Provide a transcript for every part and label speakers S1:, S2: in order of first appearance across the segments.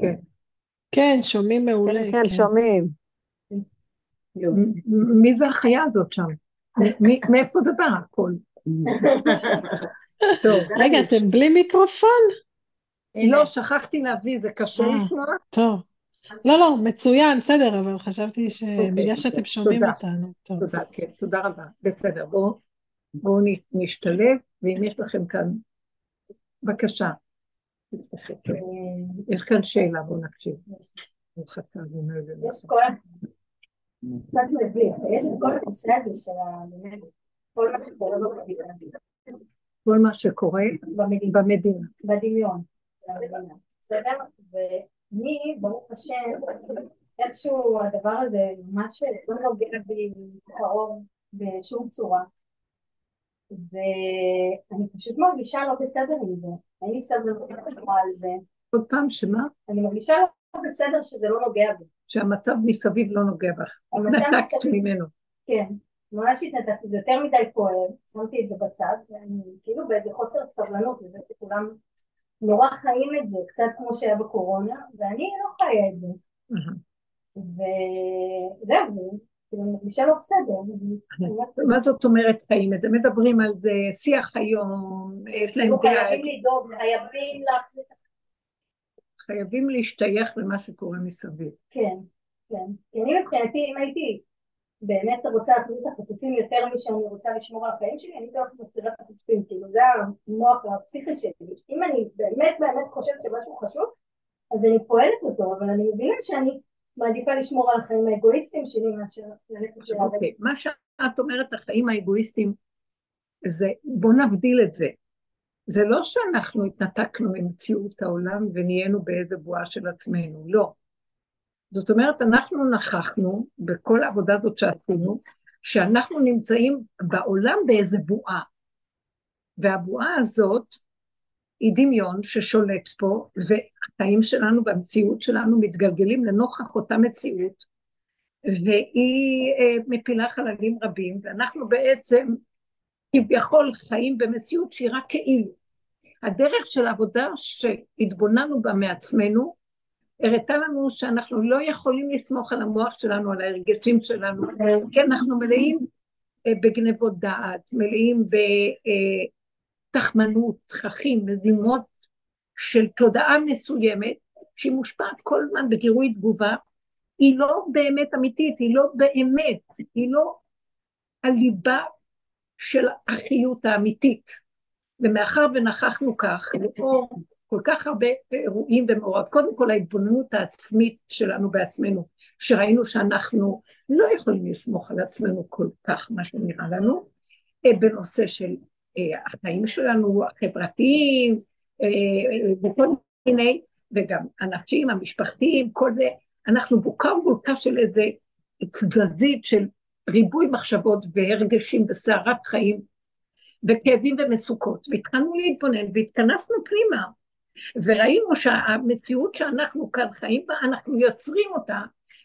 S1: כן.
S2: כן, שומעים מעולה.
S3: כן, כן, שומעים.
S1: מי זה החיה הזאת שם? מאיפה זה בא הכל?
S2: טוב. רגע, אתם בלי מיקרופון?
S1: לא, שכחתי להביא, זה קשה
S2: אה,
S1: לשמוע?
S2: טוב. לא, לא, מצוין, בסדר, אבל חשבתי
S1: אוקיי,
S2: שבגלל שאתם שומעים אותנו. טוב.
S1: תודה, כן, תודה רבה. בסדר, בואו בואו נשתלב, ואם יש לכם כאן, בבקשה. יש כאן שאלה, בואו נקשיב.
S4: יש כל קצת מביך, יש את כל הנושא הזה של. כל מה שקורה במדינה.
S1: כל מה שקורה במדינה.
S4: בדמיון. בסדר? ואני, ברוך השם, איכשהו הדבר הזה ממש לא נוגע בי קרוב בשום צורה. ואני פשוט מרגישה לא בסדר עם זה. אין לי סבלנות על זה.
S1: עוד פעם, שמה?
S4: אני מרגישה לא בסדר שזה לא נוגע בי.
S1: שהמצב מסביב לא נוגע בך.
S4: התנתקת
S1: ממנו.
S4: כן. ממש התנתקתי, זה יותר מדי כואב, שמתי את זה בצד, ואני כאילו באיזה חוסר סבלנות, וזה שכולם נורא חיים את זה, קצת כמו שהיה בקורונה, ואני לא חיה את זה. וזהו, כאילו מרגישה לא בסדר.
S1: מה זאת אומרת חיים את זה? מדברים על זה, שיח היום, יש להם
S4: דעה. חייבים לדאוג, חייבים להחזיק.
S1: חייבים להשתייך למה שקורה מסביב.
S4: כן, כן. כי אני מבחינתי, אם הייתי באמת רוצה להחזיר את החטופים יותר משאני רוצה לשמור על החיים שלי, אני דווקא מצהירה את החטופים, כאילו זה המוח והפסיכי שלי. אם אני באמת באמת חושבת שמשהו חשוב, אז אני פועלת אותו, אבל אני מבינה שאני מעדיפה לשמור על החיים האגואיסטיים שלי מאשר ללכת של
S1: אוקיי, מה שאת אומרת, החיים האגואיסטיים, זה, בוא נבדיל את זה. זה לא שאנחנו התנתקנו ממציאות העולם ונהיינו באיזה בועה של עצמנו, לא. זאת אומרת, אנחנו נכחנו בכל העבודה הזאת שעשינו, שאנחנו נמצאים בעולם באיזה בועה. והבועה הזאת היא דמיון ששולט פה, והחיים שלנו והמציאות שלנו מתגלגלים לנוכח אותה מציאות, והיא אה, מפילה חללים רבים, ואנחנו בעצם כביכול חיים במציאות שהיא רק כאילו. הדרך של העבודה שהתבוננו בה מעצמנו, הראתה לנו שאנחנו לא יכולים לסמוך על המוח שלנו, על ההרגשים שלנו, כי אנחנו מלאים אה, בגנבות דעת, מלאים בתחמנות, תככים, מזימות של תודעה מסוימת, שהיא מושפעת כל הזמן בגירוי תגובה, היא לא באמת אמיתית, היא לא באמת, היא לא הליבה של החיות האמיתית. ומאחר ונכחנו כך, לאור כל כך הרבה אירועים ומאורעות, קודם כל ההתבוננות העצמית שלנו בעצמנו, שראינו שאנחנו לא יכולים לסמוך על עצמנו כל כך, מה שנראה לנו, אה, בנושא של החיים שלנו, החברתיים, אה, וכל מיני, וגם הנפשיים, המשפחתיים, כל זה, אנחנו בוקה ובוקה של איזה תזזית של ריבוי מחשבות והרגשים וסערת חיים וכאבים ומצוקות, והתחלנו להתבונן והתכנסנו פנימה, וראינו שהמציאות שאנחנו כאן חיים בה, אנחנו יוצרים אותה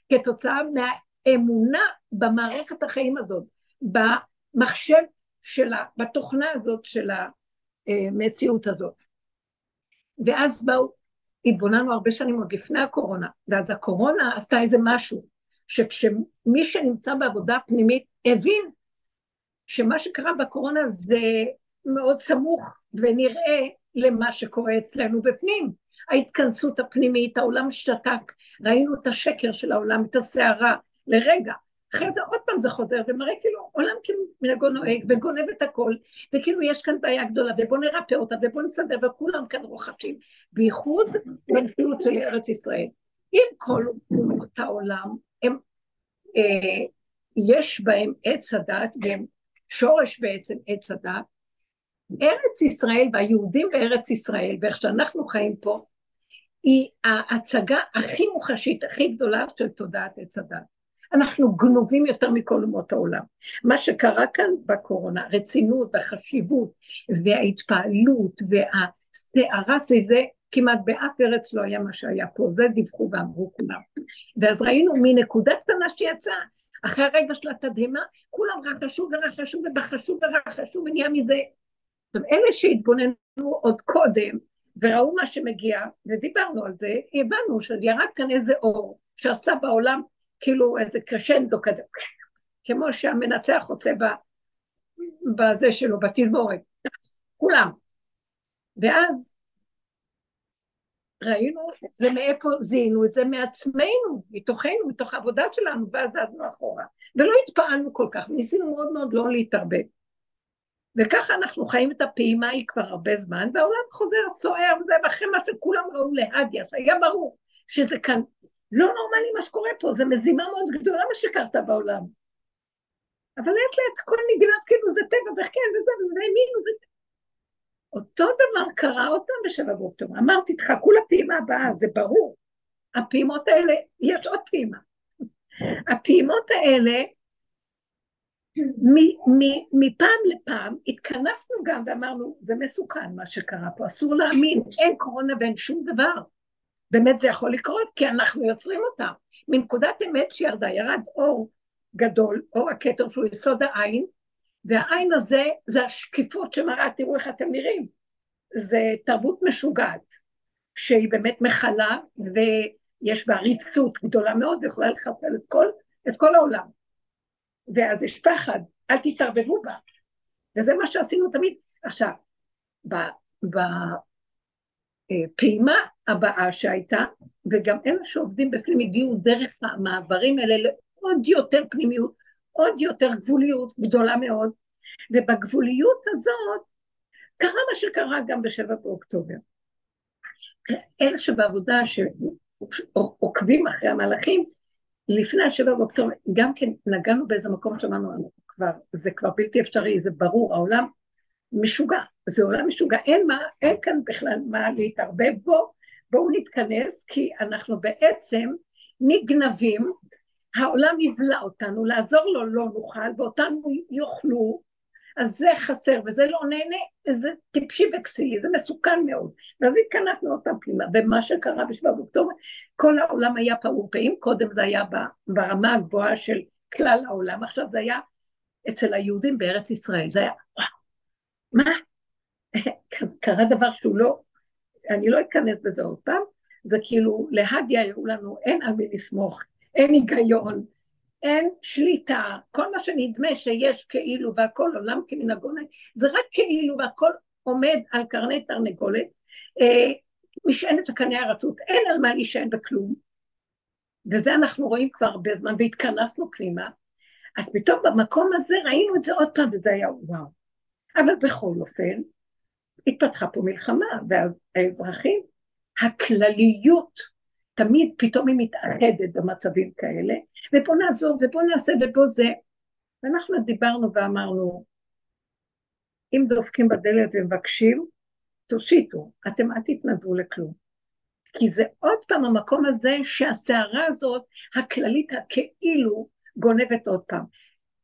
S1: כתוצאה מהאמונה במערכת החיים הזאת, במחשב שלה, בתוכנה הזאת של המציאות הזאת. ואז באו, התבוננו הרבה שנים עוד לפני הקורונה, ואז הקורונה עשתה איזה משהו, שכשמי שנמצא בעבודה פנימית הבין שמה שקרה בקורונה זה מאוד סמוך ונראה למה שקורה אצלנו בפנים. ההתכנסות הפנימית, העולם שתק, ראינו את השקר של העולם, את הסערה, לרגע. אחרי זה עוד פעם זה חוזר ומראה כאילו עולם כמנהגו נוהג וגונב את הכל וכאילו יש כאן בעיה גדולה ובוא נרפא אותה ובוא נסדר וכולם כאן רוחשים בייחוד במציאות של ארץ ישראל. אם כל אומות העולם הם, אה, יש בהם עץ הדת והם שורש בעצם עץ הדת ארץ ישראל והיהודים בארץ ישראל, ואיך שאנחנו חיים פה, היא ההצגה הכי מוחשית, הכי גדולה של תודעת עץ הדת. אנחנו גנובים יותר מכל אומות העולם. מה שקרה כאן בקורונה, הרצינות והחשיבות וההתפעלות והסערה סביב זה, כמעט באף ארץ לא היה מה שהיה פה, זה דיווחו ואמרו כולם. ואז ראינו מנקודה קטנה שיצאה, אחרי הרגע של התדהמה, כולם רכשו ורכשו ובחשו ורכשו ונהיה מזה עכשיו, אלה שהתבוננו עוד קודם, וראו מה שמגיע, ודיברנו על זה, הבנו שירד כאן איזה אור שעשה בעולם כאילו איזה קרשנדו כזה, כמו שהמנצח עושה בזה שלו, בתזמורת, כולם. ואז ראינו את זה מאיפה זיהינו את זה מעצמנו, מתוכנו, מתוך העבודה שלנו, ואז זזנו אחורה. ולא התפעלנו כל כך, ניסינו מאוד מאוד לא להתערבב. וככה אנחנו חיים את הפעימה היא כבר הרבה זמן, והעולם חוזר סוער וזה, ואחרי מה שכולם ראו להדיה, שהיה ברור שזה כאן לא נורמלי מה שקורה פה, זה מזימה מאוד גדולה מה שקרת בעולם. אבל לאט לאט הכל נגנב כאילו זה טבע וכן וזה וזה האמינו וזה. אותו דבר קרה עוד פעם בשבע באוקטובר. אמרתי, תחכו לפעימה הבאה, זה ברור. הפעימות האלה, יש עוד פעימה. הפעימות האלה, מפעם לפעם התכנסנו גם ואמרנו, זה מסוכן מה שקרה פה, אסור להאמין, אין קורונה ואין שום דבר. באמת זה יכול לקרות, כי אנחנו יוצרים אותה. מנקודת אמת שירדה, ירד אור גדול, אור הכתר שהוא יסוד העין, והעין הזה זה השקיפות שמראה, תראו איך אתם נראים. זה תרבות משוגעת, שהיא באמת מכלה, ויש בה ריצות גדולה מאוד, ויכולה לחפל את כל, את כל העולם. ואז יש פחד, אל תתערבבו בה. וזה מה שעשינו תמיד. עכשיו, בפעימה הבאה שהייתה, וגם אלה שעובדים בפנים הגיעו דרך המעברים האלה לעוד יותר פנימיות, עוד יותר גבוליות גדולה מאוד, ובגבוליות הזאת קרה מה שקרה גם בשבע באוקטובר. אלה שבעבודה שעוקבים אחרי המהלכים, לפני השבע באוקטובר, גם כן נגענו באיזה מקום שאמרנו, כבר, זה כבר בלתי אפשרי, זה ברור, העולם משוגע, זה עולם משוגע, אין מה, אין כאן בכלל מה להתערבב בו, בואו נתכנס, כי אנחנו בעצם נגנבים. העולם יבלע אותנו, לעזור לו לא נוכל, ואותנו יאכלו, אז זה חסר וזה לא נהנה, זה טיפשי וכסילי, זה מסוכן מאוד. ואז התכנסנו פעם פנימה, ומה שקרה בשבב אוקטובר, כל העולם היה פעורפאים, קודם זה היה ברמה הגבוהה של כלל העולם, עכשיו זה היה אצל היהודים בארץ ישראל, זה היה, מה? קרה דבר שהוא לא, אני לא אכנס בזה עוד פעם, זה כאילו להדיה הראו לנו, אין על מי לסמוך, אין היגיון, אין שליטה, כל מה שנדמה שיש כאילו והכל עולם כמנהגו, זה רק כאילו והכל עומד על קרני תרנגולת, אה, משענת הקנה הרצות, אין על מה להישען בכלום, וזה אנחנו רואים כבר הרבה זמן, והתכנסנו פנימה, אז פתאום במקום הזה ראינו את זה עוד פעם, וזה היה וואו. אבל בכל אופן, התפתחה פה מלחמה, ואז האזרחים, הכלליות תמיד פתאום היא מתאחדת במצבים כאלה, ופה נעזור ופה נעשה ופה זה. ואנחנו דיברנו ואמרנו, אם דופקים בדלת ומבקשים, תושיטו, אתם אל תתנדבו לכלום. כי זה עוד פעם המקום הזה שהסערה הזאת, הכללית הכאילו, גונבת עוד פעם.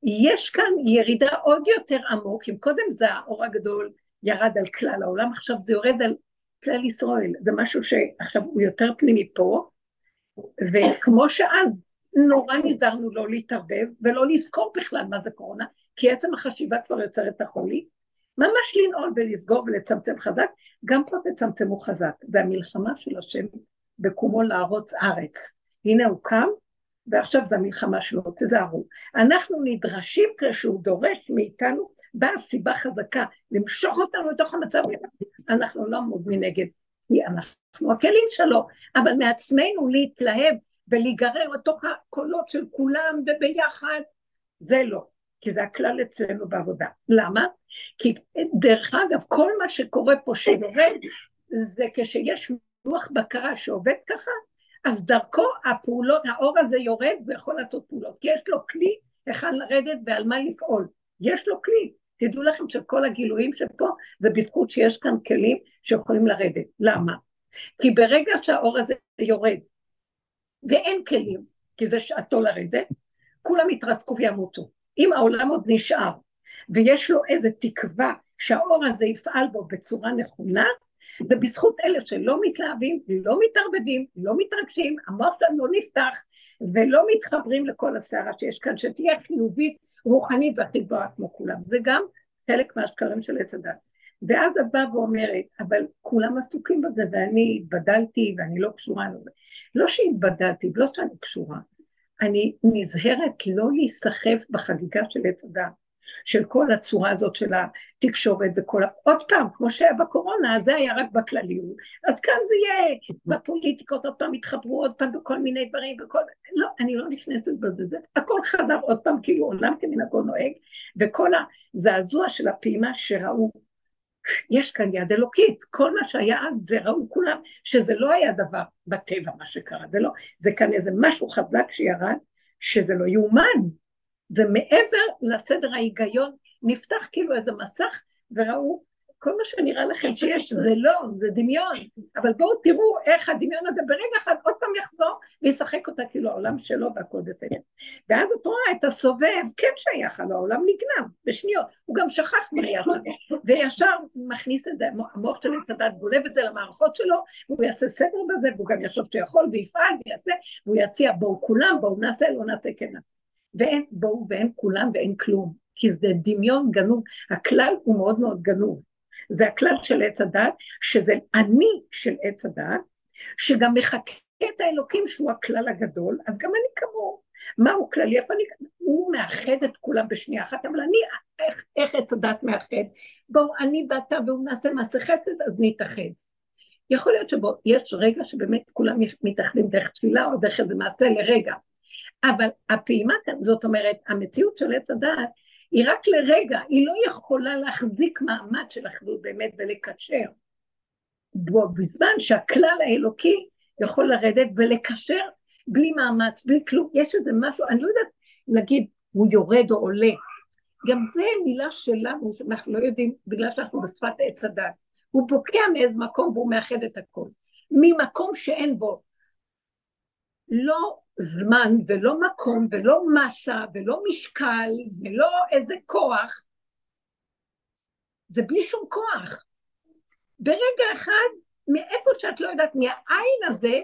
S1: יש כאן ירידה עוד יותר עמוק, אם קודם זה האור הגדול ירד על כלל העולם, עכשיו זה יורד על כלל ישראל, זה משהו שעכשיו הוא יותר פנימי פה, וכמו שאז נורא נזהרנו לא להתערבב ולא לזכור בכלל מה זה קורונה, כי עצם החשיבה כבר יוצרת את החולי, ממש לנעול ולסגור ולצמצם חזק, גם פה תצמצמו חזק, זה המלחמה של השם בקומו לערוץ ארץ. הנה הוא קם, ועכשיו זה המלחמה שלו, תזהרו. אנחנו נדרשים כשהוא דורש מאיתנו, באה סיבה חזקה למשוך אותנו לתוך המצב, אנחנו לא עמוד מנגד, כי אנחנו הכלים שלו, אבל מעצמנו להתלהב ולהיגרר לתוך הקולות של כולם וביחד, זה לא, כי זה הכלל אצלנו בעבודה. למה? כי דרך אגב, כל מה שקורה פה שיורד, זה כשיש לוח בקרה שעובד ככה, אז דרכו הפעולות, האור הזה יורד ויכול לעשות פעולות, כי יש לו כלי היכן לרדת ועל מה לפעול. יש לו כלי. תדעו לכם שכל הגילויים שפה זה בזכות שיש כאן כלים שיכולים לרדת. למה? כי ברגע שהאור הזה יורד ואין כלים, כי זה שעתו לרדת, כולם יתרסקו וימותו. אם העולם עוד נשאר ויש לו איזו תקווה שהאור הזה יפעל בו בצורה נכונה, זה בזכות אלה שלא מתלהבים, לא מתערבבים, לא מתרגשים, המוח שלהם לא נפתח ולא מתחברים לכל הסערה שיש כאן, שתהיה חיובית רוחנית והכי גבוהה כמו כולם. זה גם חלק מהשקרים של עץ הדת. ואז את באה ואומרת, אבל כולם עסוקים בזה, ואני התבדלתי ואני לא קשורה לזה. לא שהתבדלתי, לא שאני קשורה, אני נזהרת לא להיסחף בחגיגה של עץ הדת. של כל הצורה הזאת של התקשורת וכל ה... עוד פעם, כמו שהיה בקורונה, זה היה רק בכלליות, אז כאן זה יהיה, בפוליטיקות עוד פעם יתחברו עוד פעם בכל מיני דברים, וכל... לא, אני לא נכנסת בזה, זה הכל חדר עוד פעם, כאילו עולם כמנהגו נוהג, וכל הזעזוע של הפעימה שראו, יש כאן יד אלוקית, כל מה שהיה אז זה ראו כולם, שזה לא היה דבר בטבע מה שקרה, זה לא, זה כאן איזה משהו חזק שירד, שזה לא יאומן, זה מעבר לסדר ההיגיון, נפתח כאילו איזה מסך וראו כל מה שנראה לכם שיש, זה לא, זה דמיון, אבל בואו תראו איך הדמיון הזה ברגע אחד עוד פעם יחזור וישחק אותה כאילו העולם שלו והכל בסדר. ואז את רואה את הסובב, כן שייך, אבל העולם נגנב בשניות, הוא גם שכח מה היה שם, וישר מכניס את זה, המוח של עץ הדת גולב את זה למערכות שלו, והוא יעשה סדר בזה, והוא גם יחשוב שיכול ויפעל ויעשה, והוא יציע בואו כולם, בואו נעשה, לא נעשה, כן נעשה. ואין בואו ואין כולם ואין כלום, כי זה דמיון גנוב, הכלל הוא מאוד מאוד גנוב. זה הכלל של עץ הדת, שזה אני של עץ הדת, שגם מחכה את האלוקים שהוא הכלל הגדול, אז גם אני כמוהו. מהו כללי? איפה אני... הוא מאחד את כולם בשנייה אחת, אבל אני, איך, איך עץ הדת מאחד? בואו, אני ואתה והוא נעשה מעשה חסד, אז נתאחד. יכול להיות שיש רגע שבאמת כולם מתאחדים דרך תפילה או דרך איזה מעשה לרגע, אבל הפעימה כאן, זאת אומרת, המציאות של עץ הדעת היא רק לרגע, היא לא יכולה להחזיק מעמד של אחדות באמת ולקשר. בזמן שהכלל האלוקי יכול לרדת ולקשר בלי מאמץ, בלי כלום, יש איזה משהו, אני לא יודעת להגיד הוא יורד או עולה, גם זה מילה שלנו, שאנחנו לא יודעים, בגלל שאנחנו בשפת עץ הדת. הוא בוקע מאיזה מקום והוא מאחד את הכל. ממקום שאין בו לא זמן ולא מקום ולא מסה ולא משקל ולא איזה כוח, זה בלי שום כוח. ברגע אחד, מאיפה שאת לא יודעת, מהעין הזה,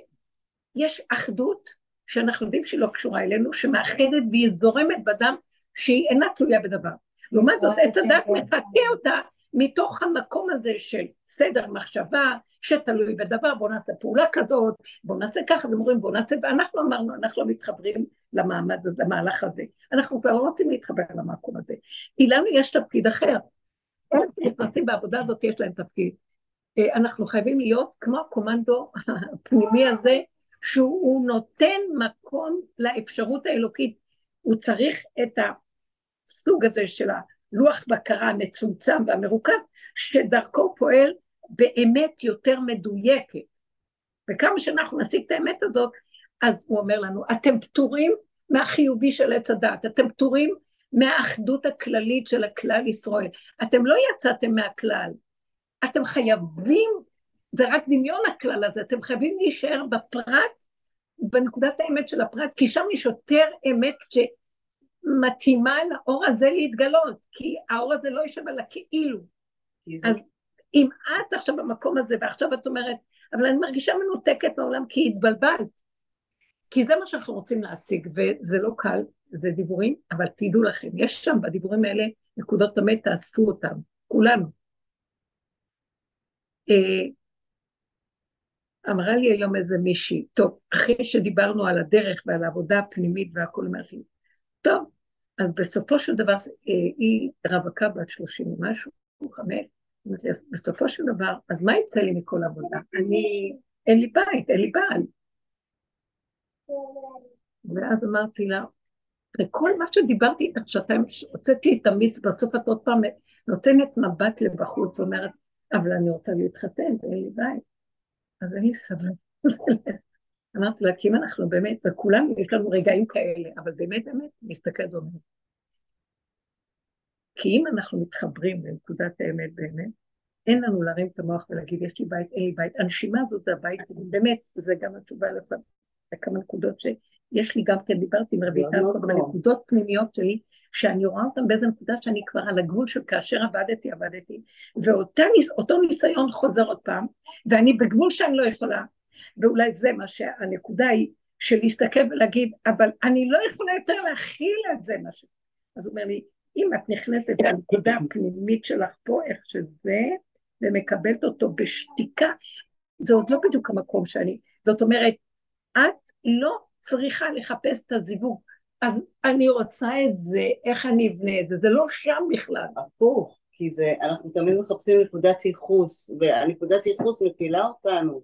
S1: יש אחדות שאנחנו יודעים שהיא לא קשורה אלינו, שמאחדת והיא זורמת בדם שהיא אינה תלויה בדבר. לעומת זאת, עץ הדת מחכה אותה מתוך המקום הזה של סדר מחשבה, שתלוי בדבר, בואו נעשה פעולה כזאת, בואו נעשה ככה, והם אומרים בואו נעשה, ואנחנו אמרנו, אנחנו לא מתחברים למעמד הזה, למהלך הזה. אנחנו כבר לא רוצים להתחבר למקום הזה. כי לנו יש תפקיד אחר. אלה שנכנסים בעבודה הזאת, יש להם תפקיד. אה, אנחנו חייבים להיות כמו הקומנדו הפנימי הזה, שהוא נותן מקום לאפשרות האלוקית. הוא צריך את הסוג הזה של הלוח בקרה המצומצם והמרוכב, שדרכו פועל באמת יותר מדויקת. וכמה שאנחנו נשיג את האמת הזאת, אז הוא אומר לנו, אתם פטורים מהחיובי של עץ הדת, אתם פטורים מהאחדות הכללית של הכלל ישראל. אתם לא יצאתם מהכלל, אתם חייבים, זה רק דמיון הכלל הזה, אתם חייבים להישאר בפרט, בנקודת האמת של הפרט, כי שם יש יותר אמת שמתאימה לאור הזה להתגלות, כי האור הזה לא יושב על הכאילו. אז אם את עכשיו במקום הזה, ועכשיו את אומרת, אבל אני מרגישה מנותקת מהעולם כי התבלבלת. כי זה מה שאנחנו רוצים להשיג, וזה לא קל, זה דיבורים, אבל תדעו לכם, יש שם בדיבורים האלה נקודות אמת, תאספו אותם, כולנו. אה, אמרה לי היום איזה מישהי, טוב, אחרי שדיברנו על הדרך ועל העבודה הפנימית והכל אמרתי, טוב, אז בסופו של דבר, אה, היא רווקה בת שלושים ומשהו, חמש, בסופו של דבר, אז מה יצא לי מכל עבודה? אני, אין לי בית, אין לי בעל. ואז אמרתי לה, וכל מה שדיברתי איתך שעתיים, הוצאתי את המיץ, בסוף את עוד פעם נותנת מבט לבחוץ, ואומרת, אבל אני רוצה להתחתן ואין לי בית. אז אני סבלת. אמרתי לה, כי אם אנחנו באמת, וכולנו, יש לנו רגעים כאלה, אבל באמת באמת, נסתכל ואומר, כי אם אנחנו מתחברים לנקודת האמת באמת, אין לנו להרים את המוח ולהגיד יש לי בית, אין לי בית. הנשימה הזאת זה הבית, באמת, זה גם התשובה לכמה נקודות שיש לי גם כן, דיברתי עם רביטל קודם, על נקודות פנימיות שלי, שאני רואה אותן באיזה נקודה שאני כבר על הגבול של כאשר עבדתי, עבדתי, ואותו ניסיון חוזר עוד פעם, ואני בגבול שאני לא יכולה, ואולי זה מה שהנקודה היא, של להסתכל ולהגיד, אבל אני לא יכולה יותר להכיל את זה, מה ש... אז הוא אומר לי, אם את נכנסת לנקודה הפנימית שלך פה, איך שזה, ומקבלת אותו בשתיקה, זה עוד לא בדיוק המקום שאני, זאת אומרת, את לא צריכה לחפש את הזיווג. אז אני רוצה את זה, איך אני אבנה את זה, זה לא שם בכלל.
S3: הפוך, כי זה, אנחנו תמיד מחפשים נקודת ייחוס, והנקודת ייחוס מפילה אותנו,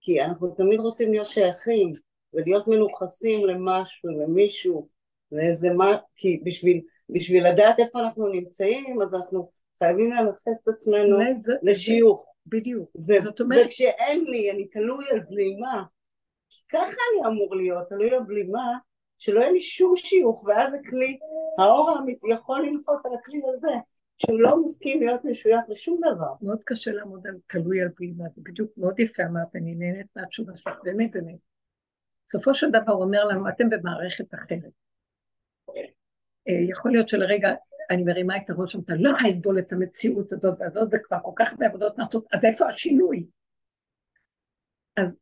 S3: כי אנחנו תמיד רוצים להיות שייכים, ולהיות מנוכסים למשהו, למישהו, לאיזה מה, כי בשביל, בשביל לדעת איפה אנחנו נמצאים, אז אנחנו חייבים לנכס את עצמנו לשיוך.
S1: בדיוק.
S3: ו- זאת אומרת... וכשאין לי, אני תלוי על בלימה, כי ככה אני אמור להיות, תלוי על בלימה, שלא יהיה לי שום שיוך, ואז הכלי, האור האמיתי יכול לנחות על הכלי הזה, שהוא לא מסכים להיות משוייך לשום דבר.
S1: מאוד קשה לעמוד על תלוי על בלימה, זה בדיוק מאוד יפה אמרת, אני נהנית מהתשובה שלך, באמת באמת. בסופו של דבר אומר לנו, אתם במערכת אחרת. אה, יכול להיות שלרגע אני מרימה את הראש, אתה לא לסבול את המציאות הזאת והזאת, וכבר כל כך הרבה עבודות נעשות, אז איפה השינוי? אז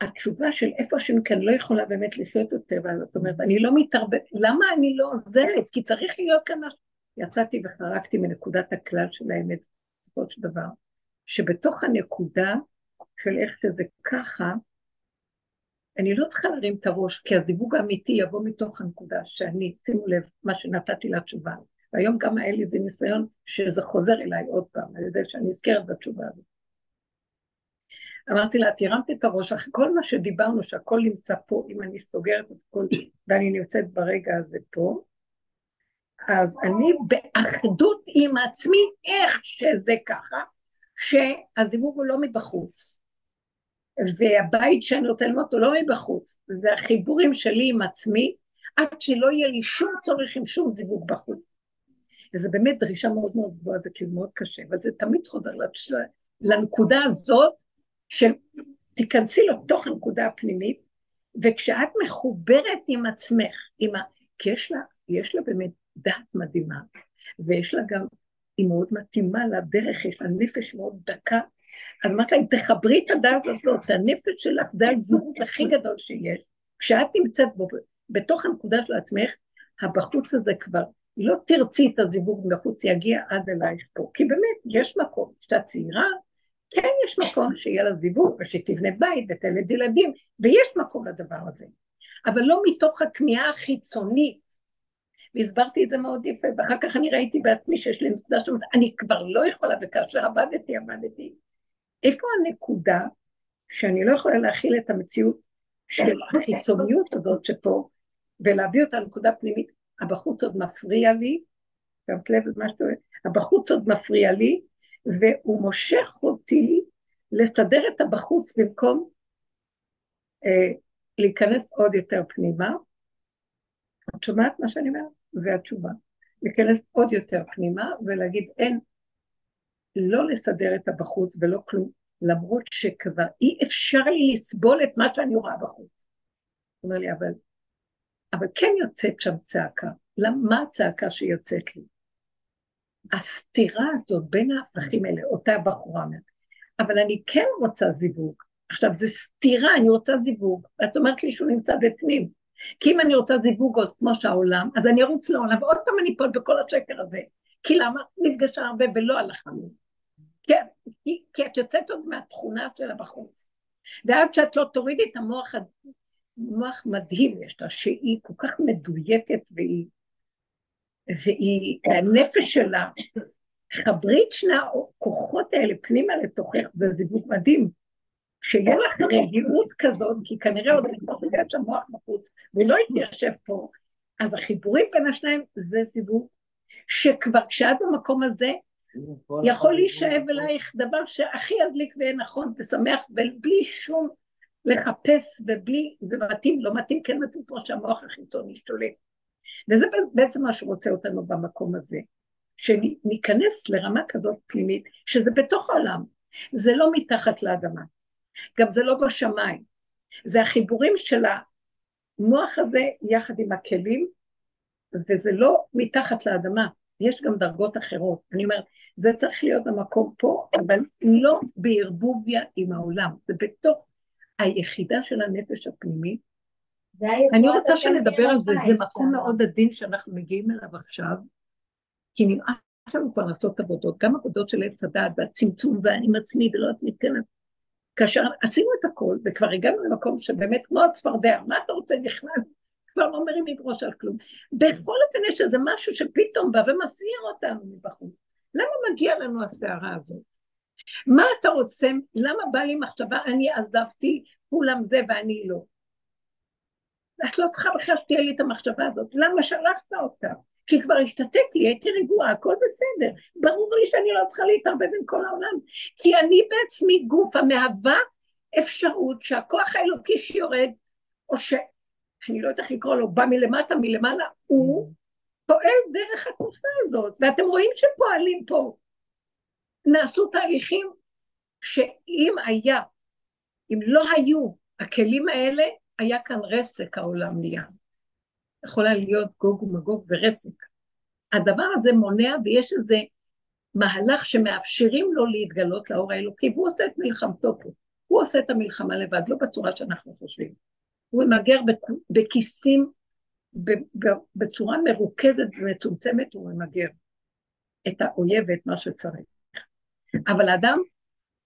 S1: התשובה של איפה השינוי, כי אני לא יכולה באמת לחיות יותר, זאת אומרת, אני לא מתערבבת, למה אני לא עוזרת? כי צריך להיות כאן. יצאתי וחרקתי מנקודת הכלל של האמת, בסופו של דבר, שבתוך הנקודה של איך שזה ככה, אני לא צריכה להרים את הראש, כי הזיווג האמיתי יבוא מתוך הנקודה שאני, שימו לב, מה שנתתי לתשובה. והיום גם היה לי איזה ניסיון שזה חוזר אליי עוד פעם, על ידי שאני נזכרת בתשובה הזאת. אמרתי לה, את הרמת את הראש, אחרי כל מה שדיברנו, שהכל נמצא פה, אם אני סוגרת את הכל, ואני נמצאת ברגע הזה פה, אז אני באחדות עם עצמי, איך שזה ככה, שהזיווג הוא לא מבחוץ. והבית שאני רוצה ללמוד אותו לא מבחוץ, זה החיבורים שלי עם עצמי, עד שלא יהיה לי שום צורך עם שום זיווג בחוץ. וזו באמת דרישה מאוד מאוד גבוהה, זה כאילו מאוד קשה, אבל זה תמיד חוזר לנקודה הזאת, של תיכנסי לתוך הנקודה הפנימית, וכשאת מחוברת עם עצמך, עם ה... כי יש לה, יש לה באמת דעת מדהימה, ויש לה גם, היא מאוד מתאימה לדרך, יש לה נפש מאוד דקה, אז אמרתי להם, תחברי את הדעת הזאת, הנפש שלך זה הזירות הכי גדול שיש. כשאת נמצאת בו, בתוך הנקודה של עצמך, הבחוץ הזה כבר, לא תרצי את הזיווג מבחוץ, יגיע עד אלייך פה. כי באמת, יש מקום, כשאתה צעירה, כן יש מקום שיהיה לה זיווג, ושתבנה בית ותלד ילדים, ויש מקום לדבר הזה. אבל לא מתוך הכמיהה החיצונית. והסברתי את זה מאוד יפה, ואחר כך אני ראיתי בעצמי שיש לי נקודה שאומרת, אני כבר לא יכולה, וכאשר עבדתי, עבדתי. איפה הנקודה שאני לא יכולה להכיל את המציאות של החיצוניות הזאת שפה, ולהביא אותה לנקודה פנימית? הבחוץ עוד מפריע לי, שמת לב למה שאתה אומר? הבחוץ עוד מפריע לי, והוא מושך אותי לסדר את הבחוץ במקום אה, להיכנס עוד יותר פנימה. את שומעת מה שאני אומרת? זה התשובה. להיכנס עוד יותר פנימה ולהגיד אין לא לסדר את הבחוץ ולא כלום, למרות שכבר אי אפשר לי לסבול את מה שאני רואה בחוץ. הוא אומר לי, אבל, אבל כן יוצאת שם צעקה. מה הצעקה שיוצאת לי? הסתירה הזאת בין ההפכים האלה, אותה בחורה אומרת, אבל אני כן רוצה זיווג. עכשיו, זו סתירה, אני רוצה זיווג, ואת אומרת לי שהוא נמצא בפנים. כי אם אני רוצה זיווג עוד כמו שהעולם, אז אני ארוץ לעולם, ועוד פעם אני אפול בכל השקר הזה. כי למה? נפגשה הרבה ולא הלכה לי. כן, כי, כי את יוצאת עוד מהתכונה שלה בחוץ. ועד שאת לא תורידי את המוח, מוח מדהים יש לה, שהיא כל כך מדויקת והיא, והיא, הנפש שלה, חברי את שני הכוחות האלה פנימה לתוכך, זה זיווג מדהים. שיהיה לך רגיעות כזאת, כי כנראה עוד יש שם מוח בחוץ, ולא יתיישב פה, אז החיבורים בין השניים זה זיווג, שכבר כשאת במקום הזה, יכול להישאב אלייך דבר שהכי ידליק ויהיה נכון ושמח ובלי שום לחפש ובלי, זה מתאים, לא מתאים, כן מתאים פה שהמוח החיצוני שולט. וזה בעצם מה שרוצה אותנו במקום הזה, שניכנס לרמה כזאת פנימית, שזה בתוך העולם, זה לא מתחת לאדמה, גם זה לא בשמיים, זה החיבורים של המוח הזה יחד עם הכלים, וזה לא מתחת לאדמה, יש גם דרגות אחרות. אני אומרת, זה צריך להיות המקום פה, אבל לא בערבוביה עם העולם, זה בתוך היחידה של הנפש הפנימית. אני רוצה שנדבר על זה, זה מקום מאוד עדין שאנחנו מגיעים אליו עכשיו, כי נמאס לנו כבר לעשות עבודות, גם עבודות של עץ הדעת והצמצום ואני עצמי ולא עצמי, כן, כאשר עשינו את הכל וכבר הגענו למקום שבאמת כמו הצפרדע, מה אתה רוצה בכלל? כבר לא מרימים ראש על כלום. בכל אופן יש איזה משהו שפתאום בא ומסעיר אותנו מבחוץ. למה מגיע לנו הסערה הזאת? מה אתה רוצה? למה בא לי מחשבה, אני עזבתי, כולם זה ואני לא? את לא צריכה בכלל שתהיה לי את המחשבה הזאת. למה שלחת אותה? כי כבר השתתק לי, הייתי רגועה, הכל בסדר. ברור לי שאני לא צריכה להתערבב עם כל העולם. כי אני בעצמי גוף המהווה אפשרות שהכוח האלוקי שיורד, או ש... אני לא יודעת איך לקרוא לו, בא מלמטה, מלמעלה, הוא פועל דרך הקופסה הזאת, ואתם רואים שפועלים פה. נעשו תהליכים שאם היה, אם לא היו הכלים האלה, היה כאן רסק העולם נהיה. יכולה להיות גוג ומגוג ורסק. הדבר הזה מונע ויש איזה מהלך שמאפשרים לו להתגלות לאור האלוקי, והוא עושה את מלחמתו פה. הוא עושה את המלחמה לבד, לא בצורה שאנחנו חושבים. הוא ממגר בכיסים, בצורה מרוכזת ומצומצמת, הוא ממגר את האויב ואת מה שצריך. אבל האדם,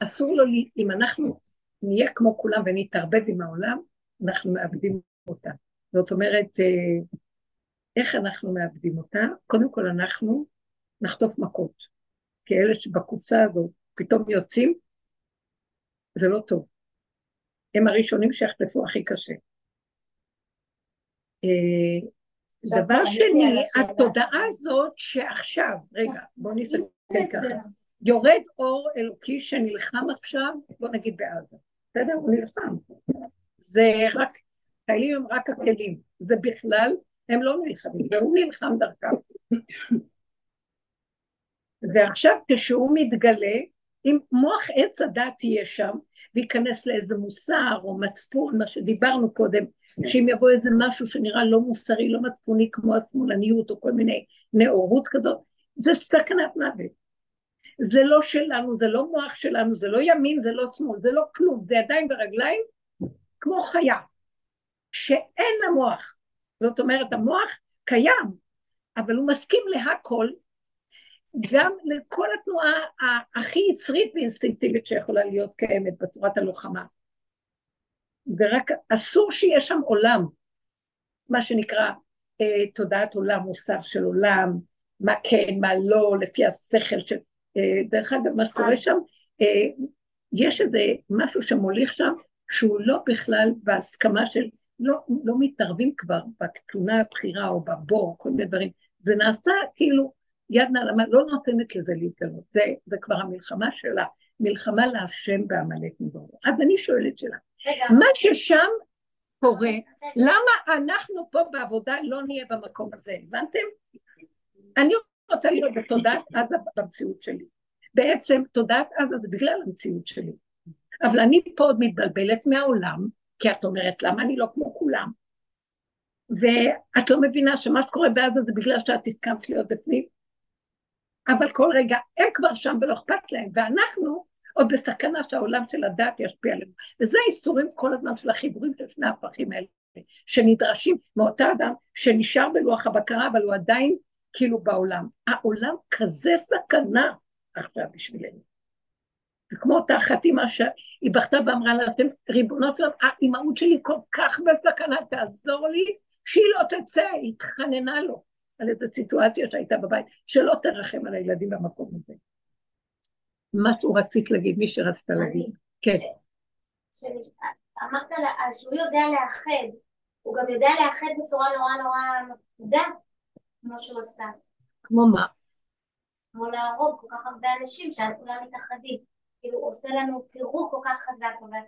S1: אסור לו, אם אנחנו נהיה כמו כולם ונתערבב עם העולם, אנחנו מאבדים אותה. זאת אומרת, אה, איך אנחנו מאבדים אותה? קודם כל אנחנו נחטוף מכות. כי אלה שבקופסה הזאת פתאום יוצאים, זה לא טוב. הם הראשונים שיחטפו הכי קשה. אה, דבר שני, התודעה הזאת שעכשיו, רגע, בואו נסתכל ככה, יורד אור אלוקי שנלחם עכשיו, בואו נגיד בעזה, בסדר? הוא נלחם. זה רק, חיילים הם רק הכלים, זה בכלל, הם לא נלחמים, והוא נלחם דרכם. ועכשיו כשהוא מתגלה, אם מוח עץ הדת יהיה שם, וייכנס לאיזה מוסר או מצפון, מה שדיברנו קודם, שאם יבוא איזה משהו שנראה לא מוסרי, לא מצפוני כמו השמאלניות או כל מיני נאורות כזאת, זה סכנת מוות. זה לא שלנו, זה לא מוח שלנו, זה לא ימין, זה לא שמאל, זה לא כלום, זה ידיים ורגליים כמו חיה, שאין לה מוח. זאת אומרת, המוח קיים, אבל הוא מסכים להכל, גם לכל התנועה הכי יצרית ואינסטינקטיבית שיכולה להיות קיימת בצורת הלוחמה. ורק אסור שיהיה שם עולם, מה שנקרא אה, תודעת עולם, מוסר של עולם, מה כן, מה לא, לפי השכל של... אה, דרך אגב, מה שקורה שם, אה, יש איזה משהו שמוליך שם, שהוא לא בכלל בהסכמה של, לא, לא מתערבים כבר בתלונה הבכירה או בבור, כל מיני דברים. זה נעשה כאילו יד נעלמה לא נותנת לזה להתגלות, זה, זה כבר המלחמה שלה, מלחמה להשם בעמלק מבורו. אז אני שואלת שאלה, מה ששם קורה, למה אנחנו פה בעבודה לא נהיה במקום הזה, הבנתם? אני רוצה להיות בתודעת עזה במציאות שלי. בעצם תודעת עזה זה בגלל המציאות שלי. אבל אני פה עוד מתבלבלת מהעולם, כי את אומרת למה אני לא כמו כולם. ואת לא מבינה שמה שקורה בעזה זה בגלל שאת הסכמת להיות בפנים. אבל כל רגע הם כבר שם ולא אכפת להם, ואנחנו עוד בסכנה שהעולם של הדת ישפיע עלינו. וזה האיסורים כל הזמן של החיבורים של שני הפכים האלה, שנדרשים מאותה אדם שנשאר בלוח הבקרה, אבל הוא עדיין כאילו בעולם. העולם כזה סכנה עכשיו בשבילנו. זה כמו אותה אחת אימא שהיא בכתה ואמרה לה, אתם ריבונות שלנו, האימהות שלי כל כך בסכנה, תעזור לי שהיא לא תצא, היא התחננה לו. על איזו סיטואציה שהייתה בבית, שלא תרחם על הילדים במקום הזה. משהו רצית להגיד, מי שרצת להגיד. כן.
S4: אמרת שהוא יודע לאחד, הוא גם יודע לאחד בצורה נורא נורא מפחידה, כמו שהוא עשה.
S1: כמו מה?
S4: כמו להרוג כל כך הרבה אנשים, שאז כולם מתאחדים. כאילו, הוא עושה לנו פירוק כל כך חזק, אבל...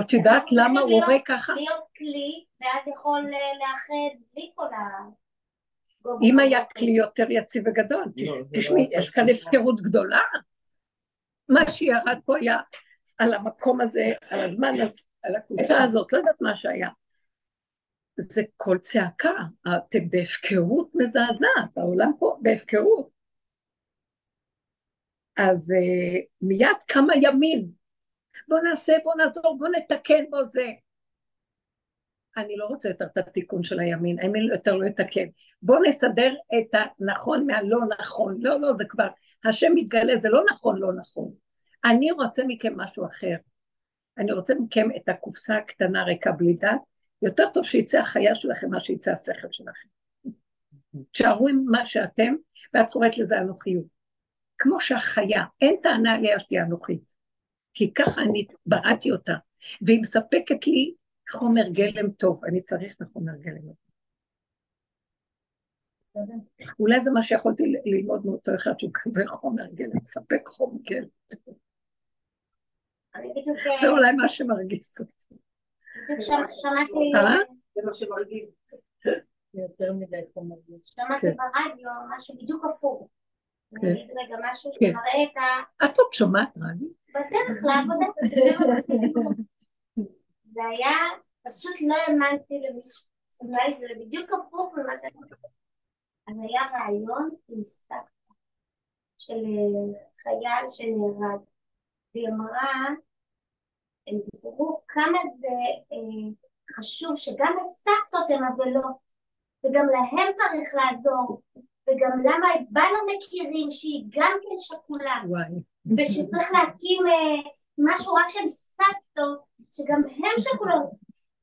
S1: את יודעת למה הוא הורג ככה?
S4: להיות כלי, ואז יכול לאחד בלי כל ה...
S1: אם היה כלי יותר יציב וגדול, לא, תשמעי, לא יש כאן הפקרות גדולה. מה שירד פה היה על המקום הזה, על הזמן, על הקבוצה הזאת, לא יודעת מה שהיה. זה קול צעקה, אתם בהפקרות מזעזעת, העולם פה בהפקרות. אז uh, מיד כמה ימים, בוא נעשה, בוא נעזור, בוא נתקן, בוא זה. אני לא רוצה יותר את התיקון של הימין, הימין יותר לא יתקן. בואו נסדר את הנכון מהלא נכון. לא, לא, זה כבר, השם מתגלה, זה לא נכון, לא נכון. אני רוצה מכם משהו אחר. אני רוצה מכם את הקופסה הקטנה ריקה בלי דת, יותר טוב שיצא החיה שלכם מה שיצא השכל שלכם. תשארו עם מה שאתם, ואת קוראת לזה אנוכיות. כמו שהחיה, אין טענה עליה שתהיה אנוכית, כי ככה אני בראתי אותה, והיא מספקת לי חומר גלם טוב, אני צריך את החומר גלם הזה. אולי זה מה שיכולתי ללמוד מאותו אחד שהוא כזה חומר גלם, מספק חומר גלם. זה אולי מה שמרגיז אותי.
S4: שמעתי...
S1: אה?
S3: זה מה שמרגיז.
S1: יותר מדי חומר גלם.
S4: שמעתי
S1: כן.
S4: ברדיו משהו בדיוק הפוך.
S1: כן.
S4: רגע משהו
S1: כן.
S4: שמראה את ה...
S1: את עוד שומעת רדי?
S4: בדרך לעבודה. זה היה, פשוט לא האמנתי למישהו, אולי זה בדיוק הפוך ממה שאני. אז היה רעיון עם סבתא של אה, חייל שנהרג, והיא אמרה, הם דיברו כמה זה אה, חשוב שגם הסבתות הן אבלות, וגם להם צריך לעזור, וגם למה את לא מכירים שהיא גם כן שכולה.
S1: וואי.
S4: ושצריך להקים אה, משהו רק של סבתות, שגם הם שכולות,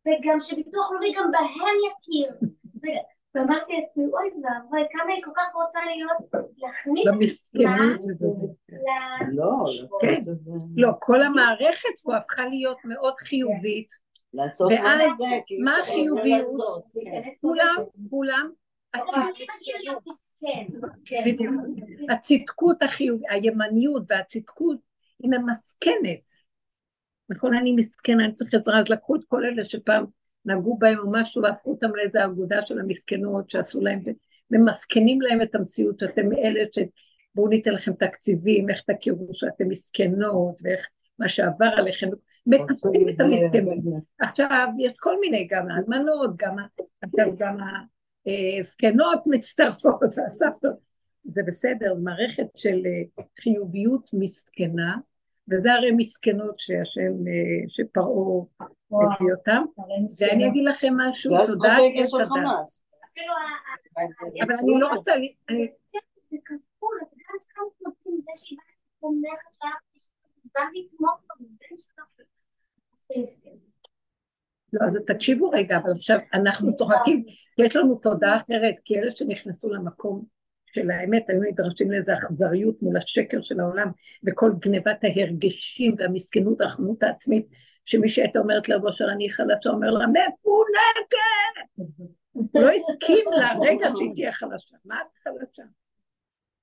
S4: וגם שביטוח לאומי גם בהם יכיר. ואמרתי לעצמי, אוי ואבוי, כמה היא כל כך רוצה להיות, להכניס את עצמה
S3: לא,
S1: כן. לא, כל המערכת פה הפכה להיות מאוד חיובית,
S3: לעשות
S1: ואז
S3: מה צריך
S1: החיוביות?
S3: כן.
S1: כולם, כולם. הצדקות החיובית, הימניות והצדקות היא ממסכנת. נכון, אני מסכנה, אני צריך עזרה, אז לקחו את כל אלה שפעם נגעו בהם או משהו והפכו אותם לאיזו אגודה של המסכנות שעשו להם, וממסכנים להם את המציאות שאתם אלה ש... בואו ניתן לכם תקציבים, איך תכירו שאתם מסכנות, ואיך מה שעבר עליכם, מקפלים את המסכנות. עכשיו, יש כל מיני, גם האלמנות, גם, גם הזקנות מצטרפות, והסבתות. זה בסדר, מערכת של אה, חיוביות מסכנה, וזה הרי מסכנות שהשם, אה, שפרעה הביא אותם. ואני אגיד לכם משהו,
S3: זה
S1: תודה
S3: האסטרטגיה של
S1: תודה.
S3: חמאס.
S4: אפילו ה-
S1: אבל אני לא רוצה. לא, אז תקשיבו רגע, אבל עכשיו אנחנו צוחקים, כי יש לנו תודעה אחרת, כי אלה שנכנסו למקום של האמת היו נדרשים לאיזו אכזריות מול השקר של העולם, וכל גנבת ההרגשים והמסכנות והחמות העצמית, שמי שהייתה אומרת לה בושר אני חלשה, אומר לה מפונקת! הוא לא הסכים לרגע שהיא תהיה חלשה, מה את חלשה?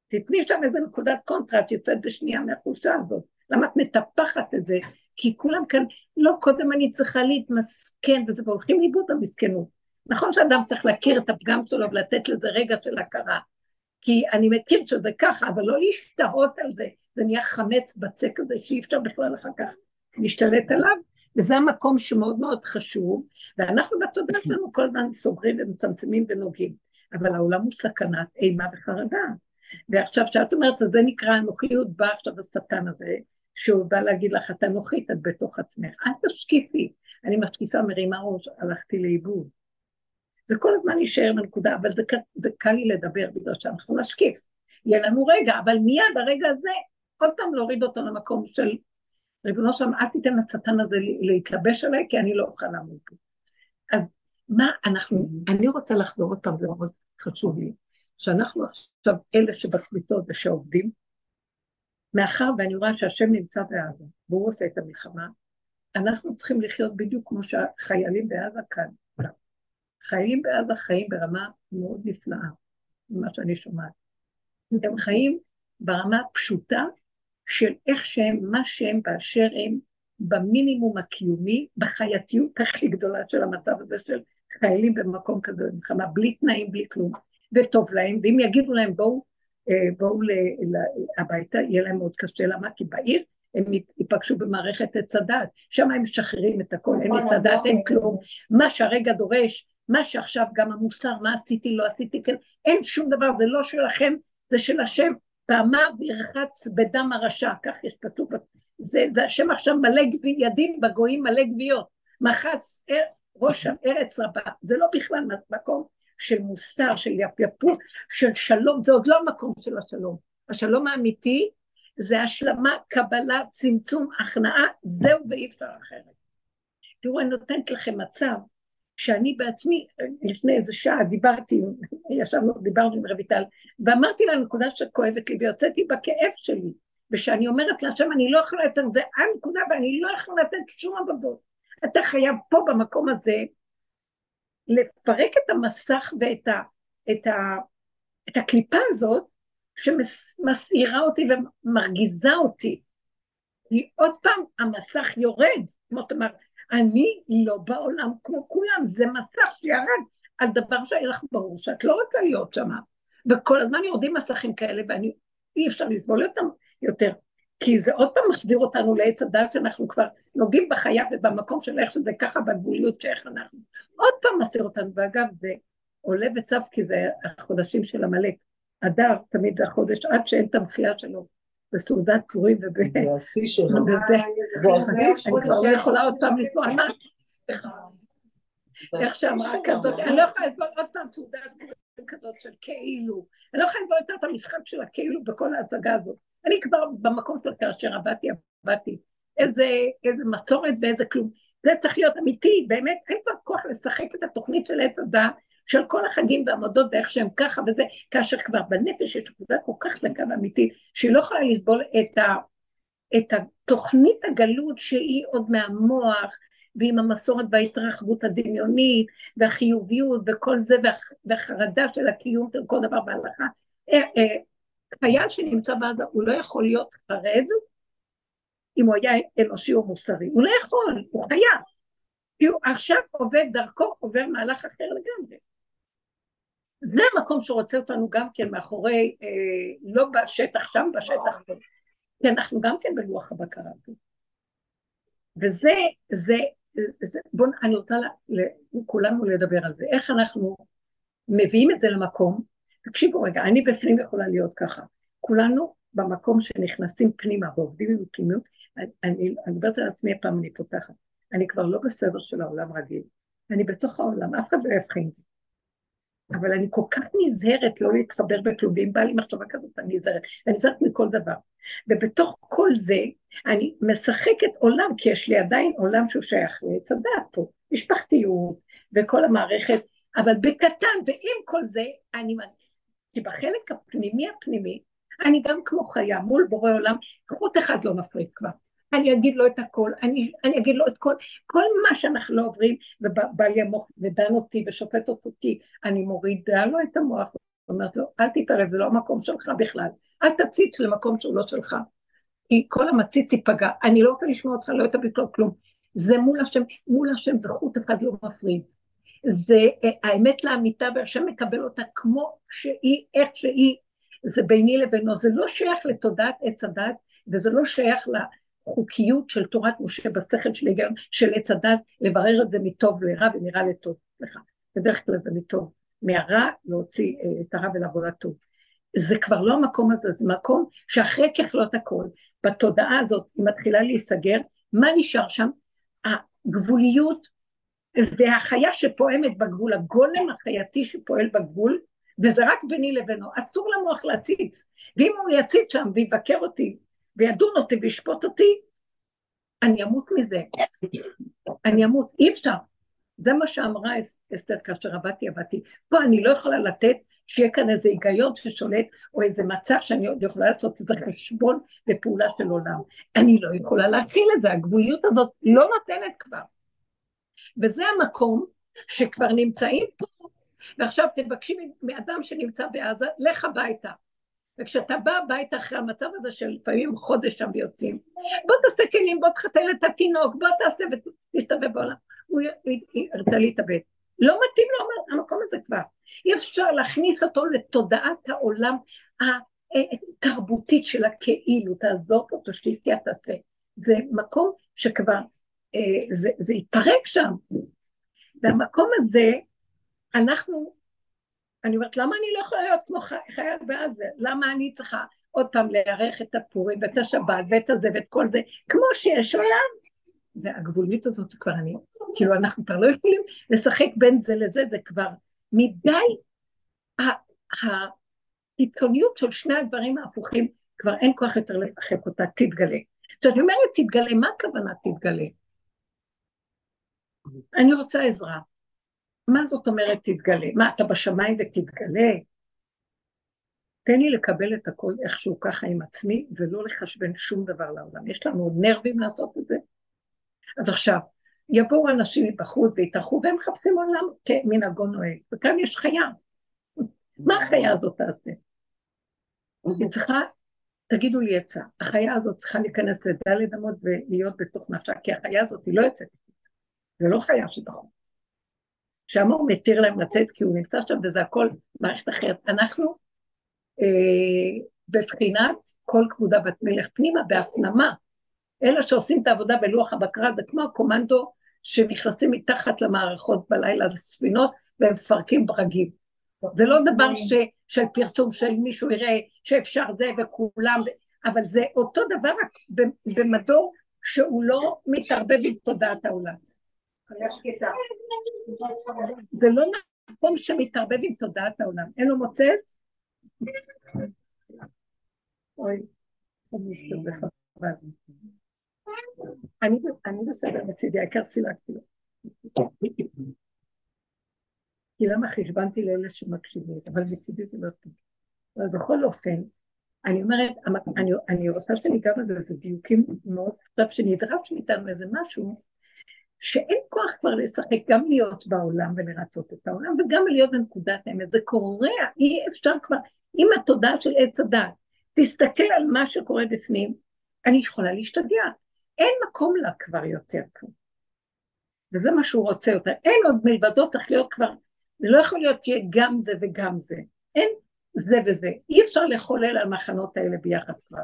S1: תתני שם איזה נקודת קונטרה, את יוצאת בשנייה מהחולשה הזאת. למה את מטפחת את זה? כי כולם כאן, לא קודם אני צריכה להתמסכן, וזה והולכים לאיבוד במסכנות. נכון שאדם צריך להכיר את הפגם שלו ולתת לזה רגע של הכרה. כי אני מכיר שזה ככה, אבל לא להשתהות על זה. זה נהיה חמץ בצק הזה שאי אפשר בכלל אחר כך להשתלט עליו, וזה המקום שמאוד מאוד חשוב, ואנחנו בתודעה שלנו כל הזמן סוגרים ומצמצמים ונוגעים. אבל העולם הוא סכנת אימה וחרדה. ועכשיו, כשאת אומרת, אז זה נקרא אנוכיות, בא עכשיו השטן הזה, שהוא בא להגיד לך, את אנוכית, את בתוך עצמך. אל תשקיפי. אני משקיפה, מרימה ראש, הלכתי לאיבוד. זה כל הזמן יישאר בנקודה, אבל זה, זה קל לי לדבר בגלל שאנחנו נשקיף. יהיה לנו רגע, אבל מיד הרגע הזה, עוד פעם להוריד אותו למקום של ריבונו שם, אל תיתן לשטן הזה להתלבש עליי, כי אני לא אוכל לעמוד בו. אז מה אנחנו, אני רוצה לחזור עוד פעם, זה מאוד חשוב לי, שאנחנו עכשיו אלה שבקבוצות ושעובדים, מאחר ואני רואה שהשם נמצא בעזה, והוא עושה את המלחמה, אנחנו צריכים לחיות בדיוק כמו שהחיילים בעזה כאן. חיילים בעזה חיים ברמה מאוד נפלאה, ממה שאני שומעת. הם חיים ברמה הפשוטה של איך שהם, מה שהם באשר הם, במינימום הקיומי, בחייתיות הכי גדולה של המצב הזה של חיילים במקום כזה במלחמה, בלי תנאים, בלי כלום, וטוב להם, ואם יגידו להם בואו, אה, בואו הביתה, יהיה להם מאוד קשה, למה? כי בעיר הם ייפגשו במערכת עץ הדת, שם הם משחררים את הכל, אין עץ הדת, אין כלום, מה שהרגע דורש, מה שעכשיו גם המוסר, מה עשיתי, לא עשיתי, כן, אין שום דבר, זה לא שלכם, זה של השם, פעמיו ירחץ בדם הרשע, כך יש כתוב, זה, זה השם עכשיו מלא גבי, ידין בגויים מלא גוויות, מחץ, אה, ראש הארץ רבה, זה לא בכלל מקום של מוסר, של יפייפות, של שלום, זה עוד לא המקום של השלום. השלום האמיתי זה השלמה, קבלה, צמצום, הכנעה, זהו ואי אפשר אחרת. תראו, אני נותנת לכם מצב שאני בעצמי, לפני איזה שעה דיברתי, ישבנו, דיברנו עם רויטל, ואמרתי לה נקודה שכואבת לי, ויוצאתי בכאב שלי, ושאני אומרת להשם, אני לא יכולה לתת, זה הנקודה, ואני לא יכולה לתת שום עבודות. אתה חייב פה במקום הזה לפרק את המסך ואת ה, את ה, את הקליפה הזאת שמסעירה אותי ומרגיזה אותי. כי עוד פעם המסך יורד, כמו אומר, אני לא בעולם כמו כולם, זה מסך שירד על דבר שהיה לך ברור שאת לא רוצה להיות שם. וכל הזמן יורדים מסכים כאלה ואני, אי אפשר לסבול אותם יותר. כי זה עוד פעם מחזיר אותנו לעץ הדת שאנחנו כבר נוגעים בחיה ובמקום של איך שזה ככה בגבוליות שאיך אנחנו. עוד פעם מסיר אותנו, ואגב זה עולה וצף כי זה החודשים של עמלק. אדר תמיד זה החודש עד שאין את המחייה שלו בסעודת פורים וב...
S3: זה השיא שלו.
S1: אני כבר לא יכולה עוד פעם לסבול, מה? איך שאמרה כזאת, אני לא יכולה לסבול עוד פעם סעודת פורים כזאת של כאילו, אני לא יכולה לסבול יותר את המשחק של הכאילו בכל ההצגה הזאת. אני כבר במקום של כאשר עבדתי, עבדתי. איזה מסורת ואיזה כלום. זה צריך להיות אמיתי, באמת, אין כבר כוח לשחק את התוכנית של עץ הדת, של כל החגים והמדות ואיך שהם ככה וזה, כאשר כבר בנפש יש עבודה כל כך דקה ואמיתית, שהיא לא יכולה לסבול את, ה, את התוכנית הגלות שהיא עוד מהמוח, ועם המסורת וההתרחבות הדמיונית, והחיוביות וכל זה, וה, והחרדה של הקיום של כל דבר בהלכה. אה, אה, חייל שנמצא בעזה, הוא לא יכול להיות חרד אם הוא היה אנושי או מוסרי. הוא לא יכול, הוא חייב. כי הוא עכשיו עובד דרכו, עובר מהלך אחר לגמרי. זה המקום שרוצה אותנו גם כן מאחורי, אה, לא בשטח שם, בשטח פה. כי אנחנו גם כן בלוח הבקרה הזה. וזה, זה, זה בואו, אני רוצה לכולנו לדבר על זה. איך אנחנו מביאים את זה למקום תקשיבו רגע, אני בפנים יכולה להיות ככה. כולנו במקום שנכנסים פנימה ועובדים עם פנימיות, אני מדברת על עצמי הפעם אני פותחת. אני כבר לא בסדר של העולם רגיל. אני בתוך העולם, אף אחד לא יבחין. אבל אני כל כך נזהרת לא להתחבר בכלום, ואם בא לי מחשבה כזאת, אני נזהרת. אני נזהרת מכל דבר. ובתוך כל זה, אני משחקת עולם, כי יש לי עדיין עולם שהוא שייך לעץ הדעת פה, משפחתיות, וכל המערכת, אבל בקטן, ועם כל זה, אני כי בחלק הפנימי הפנימי, אני גם כמו חיה מול בורא עולם, חוט אחד לא מפריד כבר. אני אגיד לו את הכל, אני, אני אגיד לו את כל, כל מה שאנחנו לא עוברים, ובא לי המוח ודן אותי ושופט אותי, אני מורידה לו את המוח, אומרת לו, אל תתערב, זה לא המקום שלך בכלל, אל תציץ למקום שהוא לא שלך, כי כל המציץ ייפגע, אני לא רוצה לשמוע אותך, לא יותר בכלל כלום, זה מול השם, מול השם זה חוט אחד לא מפריד. זה אה, האמת לאמיתה והשם מקבל אותה כמו שהיא, איך שהיא, זה ביני לבינו, זה לא שייך לתודעת עץ הדת וזה לא שייך לחוקיות של תורת משה בשכל של היגיון של עץ הדת, לברר את זה מטוב לרע ונראה לטוב, סליחה, בדרך כלל זה מטוב, מהרע להוציא אה, את הרע ולבוא לטוב. זה כבר לא המקום הזה, זה מקום שאחרי ככלות הכל, בתודעה הזאת היא מתחילה להיסגר, מה נשאר שם? הגבוליות והחיה שפועמת בגבול, הגולם החייתי שפועל בגבול, וזה רק ביני לבינו, אסור למוח להציץ. ואם הוא יציץ שם ויבקר אותי, וידון אותי וישפוט אותי, אני אמות מזה. אני אמות, אי אפשר. זה מה שאמרה אסתר כאשר עבדתי, עבדתי. פה אני לא יכולה לתת שיהיה כאן איזה היגיון ששולט, או איזה מצב שאני עוד יכולה לעשות איזה חשבון ופעולה של עולם. אני לא יכולה להכיל את זה, הגבוליות הזאת לא נותנת כבר. וזה המקום שכבר נמצאים פה, ועכשיו תבקשי מאדם שנמצא בעזה, לך הביתה. וכשאתה בא הביתה אחרי המצב הזה של לפעמים חודש שם ויוצאים, בוא תעשה כלים, בוא תחתן את התינוק, בוא תעשה ותסתובב בעולם. הוא ירצה להתאבד. לא מתאים לו המקום הזה כבר. אי אפשר להכניס אותו לתודעת העולם התרבותית של הכאילו, תעזור פה, תשתית, תעשה. זה מקום שכבר אה, זה, זה התפרק שם. והמקום הזה, אנחנו, אני אומרת, למה אני לא יכולה להיות כמו חייל בעזה? למה אני צריכה עוד פעם לארח את הפורים ואת השבת ואת הזה ואת כל זה, כמו שיש עולם? והגבולית הזאת כבר אני כאילו אנחנו כבר לא יכולים לשחק בין זה לזה, זה כבר מדי, ההתקוניות של שני הדברים ההפוכים, כבר אין כוח יותר לשחק אותה, תתגלה. כשאני אומרת תתגלה, מה הכוונה תתגלה? אני רוצה עזרה. מה זאת אומרת תתגלה? מה, אתה בשמיים ותתגלה? תן לי לקבל את הכל איכשהו ככה עם עצמי, ולא לחשבן שום דבר לעולם. יש לנו נרבים לעשות את זה. אז עכשיו, יבואו אנשים מבחוץ ויתארחו, והם מחפשים עולם כמנהגו נוהג, וכאן יש חיה. מה החיה הזאת תעשה? היא צריכה, תגידו לי עצה, החיה הזאת צריכה להיכנס לדלת אמות ולהיות בתוך נפשה, כי החיה הזאת היא לא יוצאת. זה לא חיה שבחוץ. הוא מתיר להם לצאת כי הוא נמצא שם וזה הכל מערכת אחרת. אנחנו אה, בבחינת כל כבודה בת מלך פנימה, בהפנמה. אלה שעושים את העבודה בלוח הבקרה זה כמו הקומנדו שנכנסים מתחת למערכות בלילה לספינות והם מפרקים ברגים. זה לא דבר ש, של פרסום של מישהו יראה שאפשר זה וכולם, אבל זה אותו דבר במדור שהוא לא מתערבב עם תודעת העולם. זה לא מקום שמתערבב עם תודעת העולם. אין לו מוצץ? אוי, אני בסדר מצידי, העיקר סילקתי לו. כי למה חשבנתי לאלה שמקשיבים, אבל מצידי זה לא טוב. אבל בכל אופן, אני אומרת, אני רוצה שניגע בזה, זה דיוקים מאוד, עכשיו שנדרש מאיתנו איזה משהו, שאין כוח כבר לשחק, גם להיות בעולם ולרצות את העולם, וגם להיות בנקודת האמת. זה קורע, אי אפשר כבר, עם התודעה של עץ הדת, תסתכל על מה שקורה בפנים, אני יכולה להשתגע. אין מקום לה כבר יותר פה. וזה מה שהוא רוצה יותר. אין עוד מלבדו, צריך להיות כבר, זה לא יכול להיות שיהיה גם זה וגם זה. אין זה וזה. אי אפשר לחולל על המחנות האלה ביחד כבר.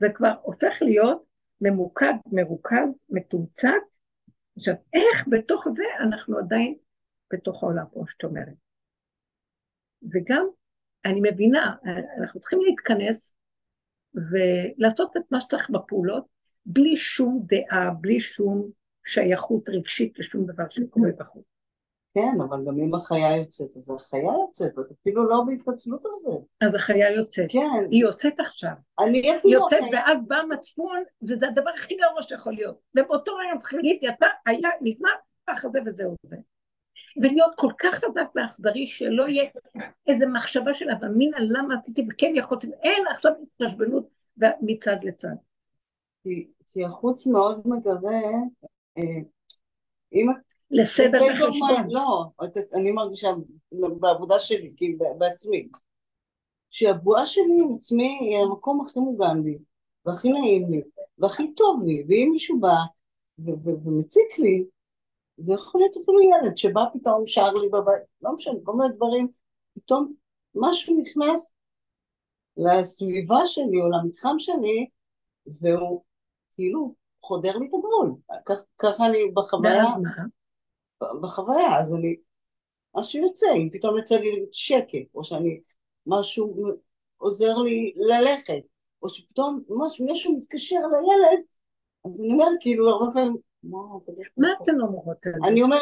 S1: זה כבר הופך להיות ממוקד, מרוכז, מתומצת, עכשיו, איך בתוך זה אנחנו עדיין בתוך העולם, כמו שאת אומרת. וגם, אני מבינה, אנחנו צריכים להתכנס ולעשות את מה שצריך בפעולות, בלי שום דעה, בלי שום שייכות רגשית לשום דבר שקורה בחוץ.
S3: כן, אבל גם אם החיה יוצאת, אז החיה יוצאת, את אפילו לא בהתפצלות על זה.
S1: אז החיה יוצאת.
S3: כן.
S1: היא יוצאת עכשיו.
S3: אני אפילו...
S1: היא יוצאת ואז בא מצפון, וזה הדבר הכי גרוע שיכול להיות. ובאותו רגע צריך להגיד, אתה, היה, נגמר, ככה זה וזהו זה. ולהיות כל כך חזק ואכזרי שלא יהיה איזה מחשבה של אבמינה למה עשיתי וכן יכולתי, אין עכשיו התחשבנות מצד לצד.
S3: כי, כי החוץ מאוד מגרה, אה, אם את
S1: לסדר וחשבון.
S3: לא, אני מרגישה בעבודה שלי, כאילו בעצמי, שהבועה שלי עם עצמי היא המקום הכי מוגן לי, והכי נעים לי, והכי טוב לי, ואם מישהו בא ומציק לי, זה יכול להיות אפילו ילד שבא פתאום שר לי בבית, לא משנה, כל מיני דברים, פתאום משהו נכנס לסביבה שלי או למתחם שלי, והוא כאילו חודר לי את הגבול. ככה אני בחוויה... בחוויה, אז אני, משהו יוצא, אם פתאום יוצא לי שקט, או שאני, משהו עוזר לי ללכת, או שפתאום משהו, מישהו מתקשר לילד, אז אני אומרת כאילו הרבה פעמים,
S1: מה אתן אומרות?
S3: אני אומרת...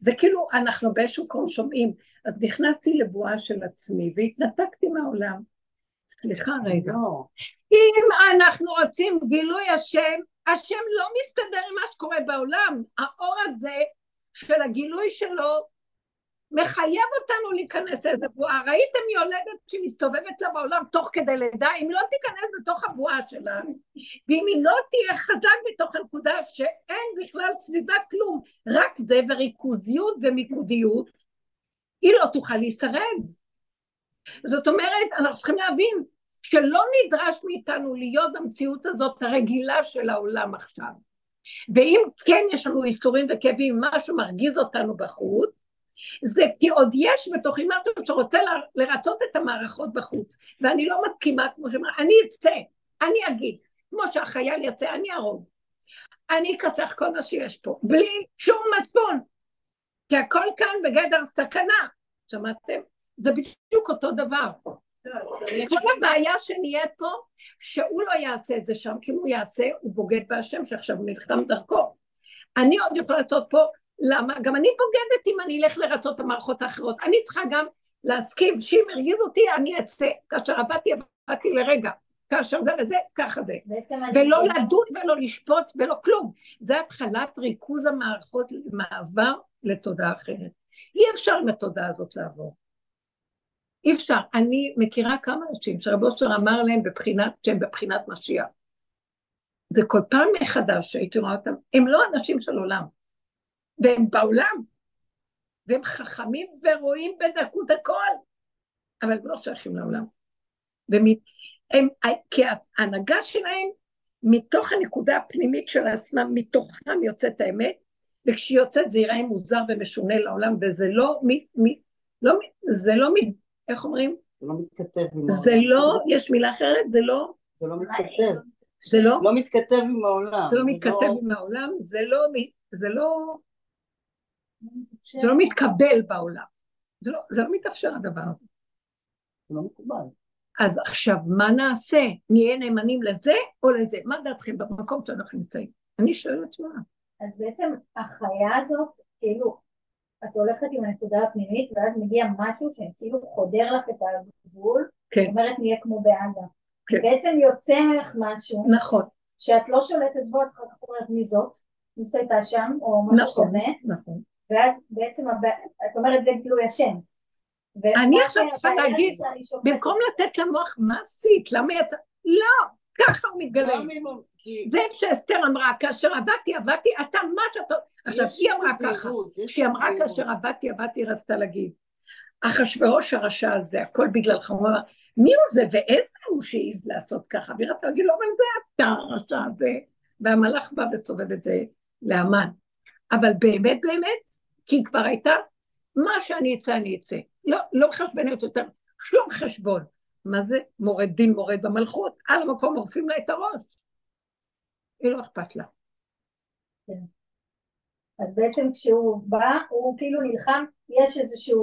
S1: זה כאילו אנחנו באיזשהו קום שומעים, אז נכנסתי לבועה של עצמי והתנתקתי מהעולם. סליחה רגע.
S3: לא.
S1: אם אנחנו רוצים גילוי השם, השם לא מסתדר עם מה שקורה בעולם. האור הזה של הגילוי שלו מחייב אותנו להיכנס לאיזה בועה. ראיתם יולדת שמסתובבת לה בעולם תוך כדי לידה? אם לא תיכנס בתוך הבועה שלה, ואם היא לא תהיה חזק בתוך הנקודה שאין בכלל סביבה כלום, רק זה וריכוזיות ומיקודיות, היא לא תוכל להישרד. זאת אומרת, אנחנו צריכים להבין שלא נדרש מאיתנו להיות במציאות הזאת הרגילה של העולם עכשיו. ואם כן יש לנו איסורים וכאבים, משהו מרגיז אותנו בחוץ, זה כי עוד יש בתוכי משהו שרוצה לרצות את המערכות בחוץ. ואני לא מסכימה, כמו שאומר, אני אצא, אני אגיד, כמו שהחייל יצא, אני ארוג. אני אכסח כל מה שיש פה, בלי שום מצפון. כי הכל כאן בגדר סכנה. שמעתם? זה בדיוק אותו דבר. כל הבעיה שנהיית פה, שהוא לא יעשה את זה שם, כי אם הוא יעשה, הוא בוגד בהשם שעכשיו הוא נלחם דרכו. אני עוד יכולה לעשות פה למה? גם אני בוגדת אם אני אלך לרצות את המערכות האחרות. אני צריכה גם להסכים שאם הרגיז אותי, אני אצא. כאשר עבדתי, עבדתי לרגע. כאשר זה וזה, ככה זה. ולא לדון ולא לשפוט ולא כלום. זה התחלת ריכוז המערכות למעבר לתודעה אחרת. אי אפשר עם התודעה הזאת לעבור. אי אפשר. אני מכירה כמה אנשים שרב אושר אמר להם בבחינת, שהם בבחינת משיח. זה כל פעם מחדש שהייתי רואה אותם, הם לא אנשים של עולם, והם בעולם, והם חכמים ורואים בדקות הכל, אבל הם לא שייכים לעולם. והם, הם, כי ההנהגה שלהם, מתוך הנקודה הפנימית של עצמם, מתוכם יוצאת האמת, וכשהיא יוצאת זה ייראה מוזר ומשונה לעולם, וזה לא, מ, מ, לא, זה לא, מ, איך אומרים?
S3: זה לא מתכתב עם
S1: זה לא, יש מילה אחרת, זה לא...
S3: זה לא מתכתב.
S1: זה לא...
S3: לא מתכתב עם העולם.
S1: זה לא מתכתב עם העולם, זה לא... זה לא... זה לא מתקבל בעולם. זה לא, זה לא מתאפשר הדבר הזה.
S3: זה לא מקובל.
S1: אז עכשיו, מה נעשה? נהיה נאמנים לזה או לזה? מה דעתכם במקום שאנחנו נמצאים? אני שואלת מה.
S4: אז בעצם החיה הזאת, כאילו, את הולכת עם הנקודה הפנימית, ואז מגיע משהו שכאילו חודר לך את הגבול,
S1: כן.
S4: אומרת נהיה כמו בעזה.
S1: כן.
S4: בעצם יוצא ממך משהו,
S1: נכון,
S4: שאת לא שולטת בו, את אחר כך אומרת מי זאת, מי זאת הייתה שם, או משהו
S1: נכון,
S4: כזה,
S1: נכון.
S4: ואז בעצם הב- את אומרת זה גילוי השם.
S1: אני עכשיו צריכה להגיד. במקום לתת למוח, מה עשית? למה יצא? לא, ככה הוא מתגלה.
S3: כי
S1: זה שאסתר אמרה, כאשר עבדתי, עבדתי, אתה מה שאתה... עכשיו, היא אמרה ככה, כשהיא אמרה. כאשר עבדתי, עבדתי, היא רצתה להגיד, אחשוורוש הרשע הזה, הכל בגללך, הוא אמר, מי הוא זה ואיזה הוא שהעז לעשות ככה? והיא רצתה להגיד לו, אבל זה אתה הרשע הזה, והמלאך בא וסובב את זה לאמן. אבל באמת באמת, כי היא כבר הייתה, מה שאני אצא אני אצא. לא, לא חשבניות יותר, שום חשבון. מה זה? מורד דין מורד במלכות, על המקום עורפים לה את הראש. היא לא אכפת לה.
S4: אז בעצם כשהוא בא, הוא כאילו נלחם, יש איזושהי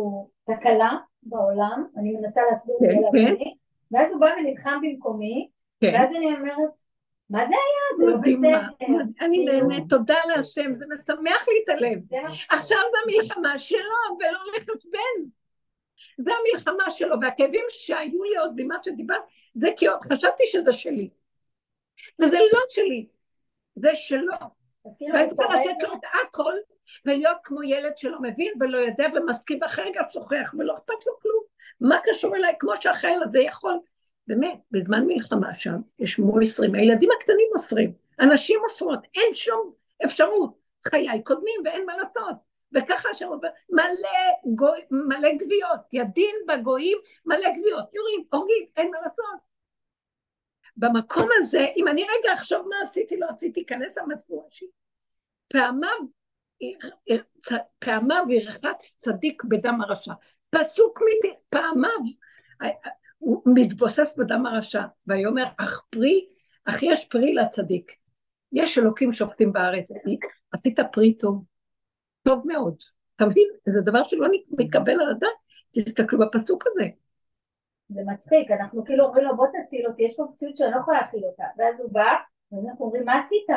S4: תקלה בעולם, אני מנסה להסביר את
S1: כן,
S4: זה
S1: כן.
S4: לעצמי, ואז הוא בא ונלחם במקומי,
S1: כן.
S4: ואז אני אומרת, מה זה היה? זה לא. בסדר.
S1: אני
S4: כאילו,
S1: נהנית, תודה להשם, זה משמח לי את הלב. עכשיו זה המלחמה שלו, ולא לחשבן. זה המלחמה שלו, והכאבים שהיו לי עוד ממה שדיברת, זה כי עוד חשבתי שזה שלי. וזה לא שלי, זה שלו.
S4: אז כאילו, אני
S1: צריכה לתת לו את הכל, ולהיות כמו ילד שלא מבין ולא יודע ומסכים, ואחרי רגע שוכח, ולא אכפת לו כלום. מה קשור אליי? כמו שהחייל הזה יכול. באמת, בזמן מלחמה שם, יש מוסרים, הילדים הקטנים מוסרים, אנשים מוסרות, אין שום אפשרות. חיי קודמים ואין מה לעשות. וככה שם עובר, מלא, גוי, מלא גוויות, ידין בגויים, מלא גוויות, יורים, הורגים, אין מה לעשות. במקום הזה, אם אני רגע אחשוב מה עשיתי, לא עשיתי, כנס המסבורה שלי. פעמיו, פעמיו ירחץ צדיק בדם הרשע. פסוק מיתי, פעמיו, הוא מתבוסס בדם הרשע, ויאמר, אך פרי, אך יש פרי לצדיק. יש אלוקים שופטים בארץ, עשית פרי טוב, טוב מאוד. אתה מבין? זה דבר שלא מתקבל על הדעת, תסתכלו בפסוק הזה.
S4: זה מצחיק, אנחנו כאילו אומרים לו בוא תציל אותי, יש פה מציאות שאני לא יכולה להכיל אותה, ואז הוא בא, ואנחנו אומרים מה עשית?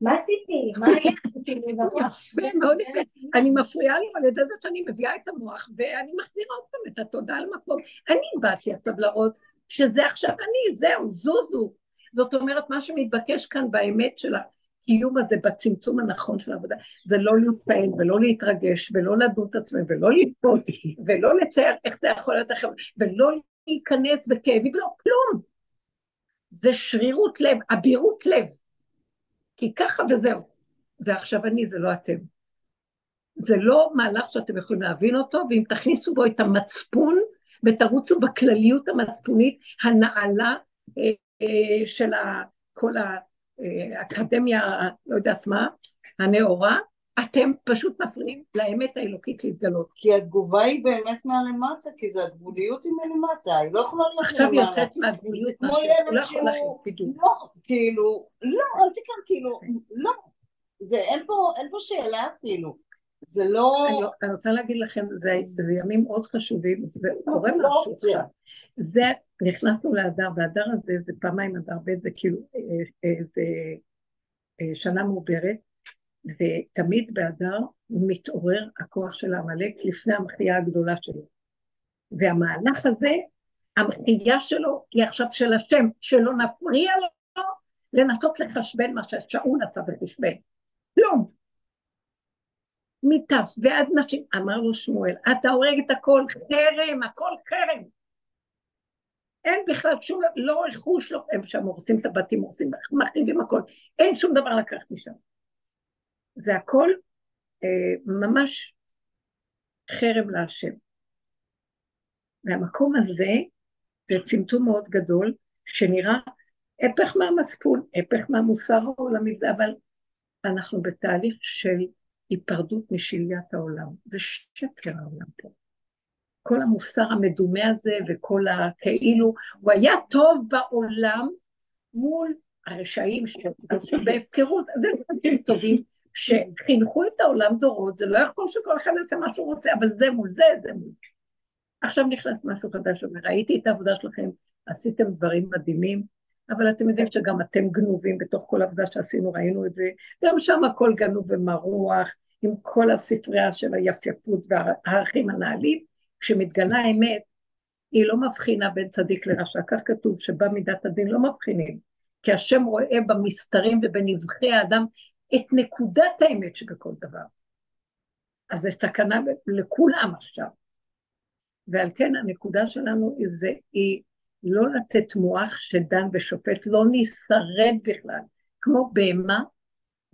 S4: מה עשיתי? מה היה? כאילו, נכון?
S1: יפה, מאוד יפה. אני מפריעה לו על ידי זה שאני מביאה את המוח, ואני מחזירה עוד פעם את התודה על מקום. אני באתי עכשיו להראות שזה עכשיו אני, זהו, זוזו. זאת אומרת, מה שמתבקש כאן באמת של הקיום הזה, בצמצום הנכון של העבודה, זה לא להתפעל ולא להתרגש ולא לדון את עצמי ולא ליפול ולא לצייר איך זה יכול להיות אחר, ולא להיכנס בכאבים, לא, כלום. זה שרירות לב, אבירות לב. כי ככה וזהו. זה עכשיו אני, זה לא אתם. זה לא מהלך שאתם יכולים להבין אותו, ואם תכניסו בו את המצפון, ותרוצו בכלליות המצפונית הנעלה אה, אה, של כל האקדמיה, לא יודעת מה, הנאורה, אתם פשוט מפריעים לאמת האלוקית להתגלות.
S3: כי התגובה היא באמת מהלמטה, כי זה הגבוליות היא מלמטה, היא לא יכולה להיות
S1: עכשיו
S3: למעלה.
S1: יוצאת מהגבוליות,
S3: זה
S1: משהו, לא יכול להכין,
S3: שהוא...
S1: בדיוק.
S3: לא, כאילו, לא, אל תיקח, כאילו, לא. זה, אין פה, אין פה שאלה אפילו. זה לא...
S1: אני- אני רוצה להגיד לכם, זה, זה ימים מאוד חשובים, זה קורה
S3: לא
S1: משהו. עכשיו. זה, נכנסנו לאדר, והאדר הזה זה פעמיים אדר ב', זה כאילו, אה, אה, זה אה, שנה מעוברת, ותמיד באדר מתעורר הכוח של העמלק לפני המחייה הגדולה שלו. והמהלך הזה, המחייה שלו היא עכשיו של השם, שלא נפריע לו לנסות לחשבן מה ששאול עשה בחשבן. כלום. מטף ועד נשים, אמר לו שמואל, אתה הורג את הכל, חרם, הכל חרם. אין בכלל שום, לא רכוש, לא, הם שם הורסים את הבתים, הורסים, מחריבים הכל, אין שום דבר לקחת משם. זה הכל אה, ממש חרם להשם. והמקום הזה זה צמצום מאוד גדול, שנראה הפך מהמצפון, הפך מהמוסר העולמי, אבל אנחנו בתהליך של היפרדות משליית העולם. זה שקר העולם פה. כל המוסר המדומה הזה וכל הכאילו, הוא היה טוב בעולם מול הרשעים שעשו בהפקרות, אז הם אנשים טובים שחינכו את העולם דורות, זה לא יכול שכל אחד יעשה מה שהוא רוצה, אבל זה מול זה, זה מול זה. עכשיו נכנס משהו חדש, וראיתי את העבודה שלכם, עשיתם דברים מדהימים, אבל אתם יודעים שגם אתם גנובים בתוך כל עבודה שעשינו, ראינו את זה, גם שם הכל גנוב ומרוח, עם כל הספרייה של היפייפות והערכים הנעלים, כשמתגלה האמת, היא לא מבחינה בין צדיק לרשע, כך כתוב שבא מידת הדין לא מבחינים, כי השם רואה במסתרים ובנבחי האדם את נקודת האמת שבכל דבר. אז זה סכנה לכולם עכשיו. ועל כן הנקודה שלנו זה, היא לא לתת מוח שדן ושופט, לא נשרד בכלל, כמו בהמה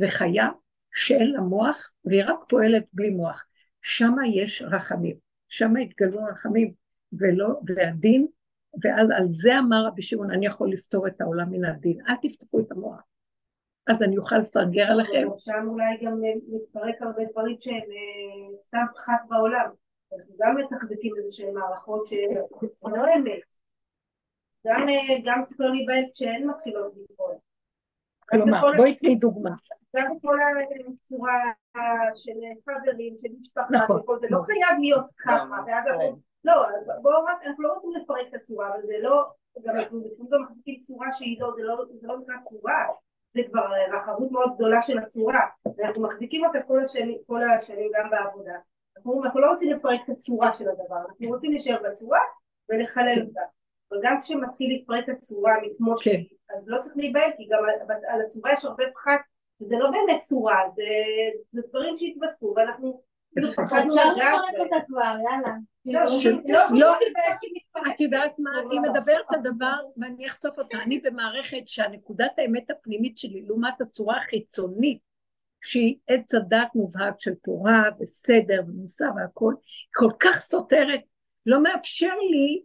S1: וחיה שאין לה מוח והיא רק פועלת בלי מוח. שם יש רחמים, שם התגלו רחמים, ולא, והדין, ואז על זה אמר רבי שמעון, אני יכול לפתור את העולם מן הדין, אל תפתחו את המוח. אז אני אוכל לסרגר עליכם.
S5: שם אולי גם מתפרק הרבה דברים שהם אה, סתם פחת בעולם. אנחנו גם מתחזקים איזה שהן מערכות שהן לא אמת. גם, אה, גם צריך לא להיבהל כשהן מתחילות לפעול.
S1: כלומר, בואי תני דוגמה.
S5: גם כל הצורה של חברים, של משפחה, נכון, זה לא נכון. חייב להיות ככה, ואז אנחנו, לא, בואו רק, אנחנו לא רוצים לפרק את הצורה, אבל זה לא, גם אנחנו גם מחזיקים צורה שהיא לא, זה לא, זה לא נקרא צורה, זה כבר רחבות מאוד גדולה של הצורה, ואנחנו מחזיקים אותה כל השנים, כל השנים גם בעבודה. אנחנו, אנחנו לא רוצים לפרק את הצורה של הדבר, אנחנו רוצים להישאר בצורה ולחלל אותה. אבל גם כשמתחיל להתפרק הצורה מכמו כן. שהיא, אז לא צריך להיבהל, כי גם על, על הצורה יש הרבה פחת, וזה לא באמת צורה, זה, זה דברים שהתווספו, ואנחנו
S4: אפשר לפרק אותה כבר, יאללה.
S1: לא, את יודעת מה, אני מדברת על דבר ואני אחשוף אותה, אני במערכת שהנקודת האמת הפנימית שלי לעומת הצורה החיצונית שהיא עץ הדת מובהק של תורה וסדר ומוסר והכל, כל כך סותרת, לא מאפשר לי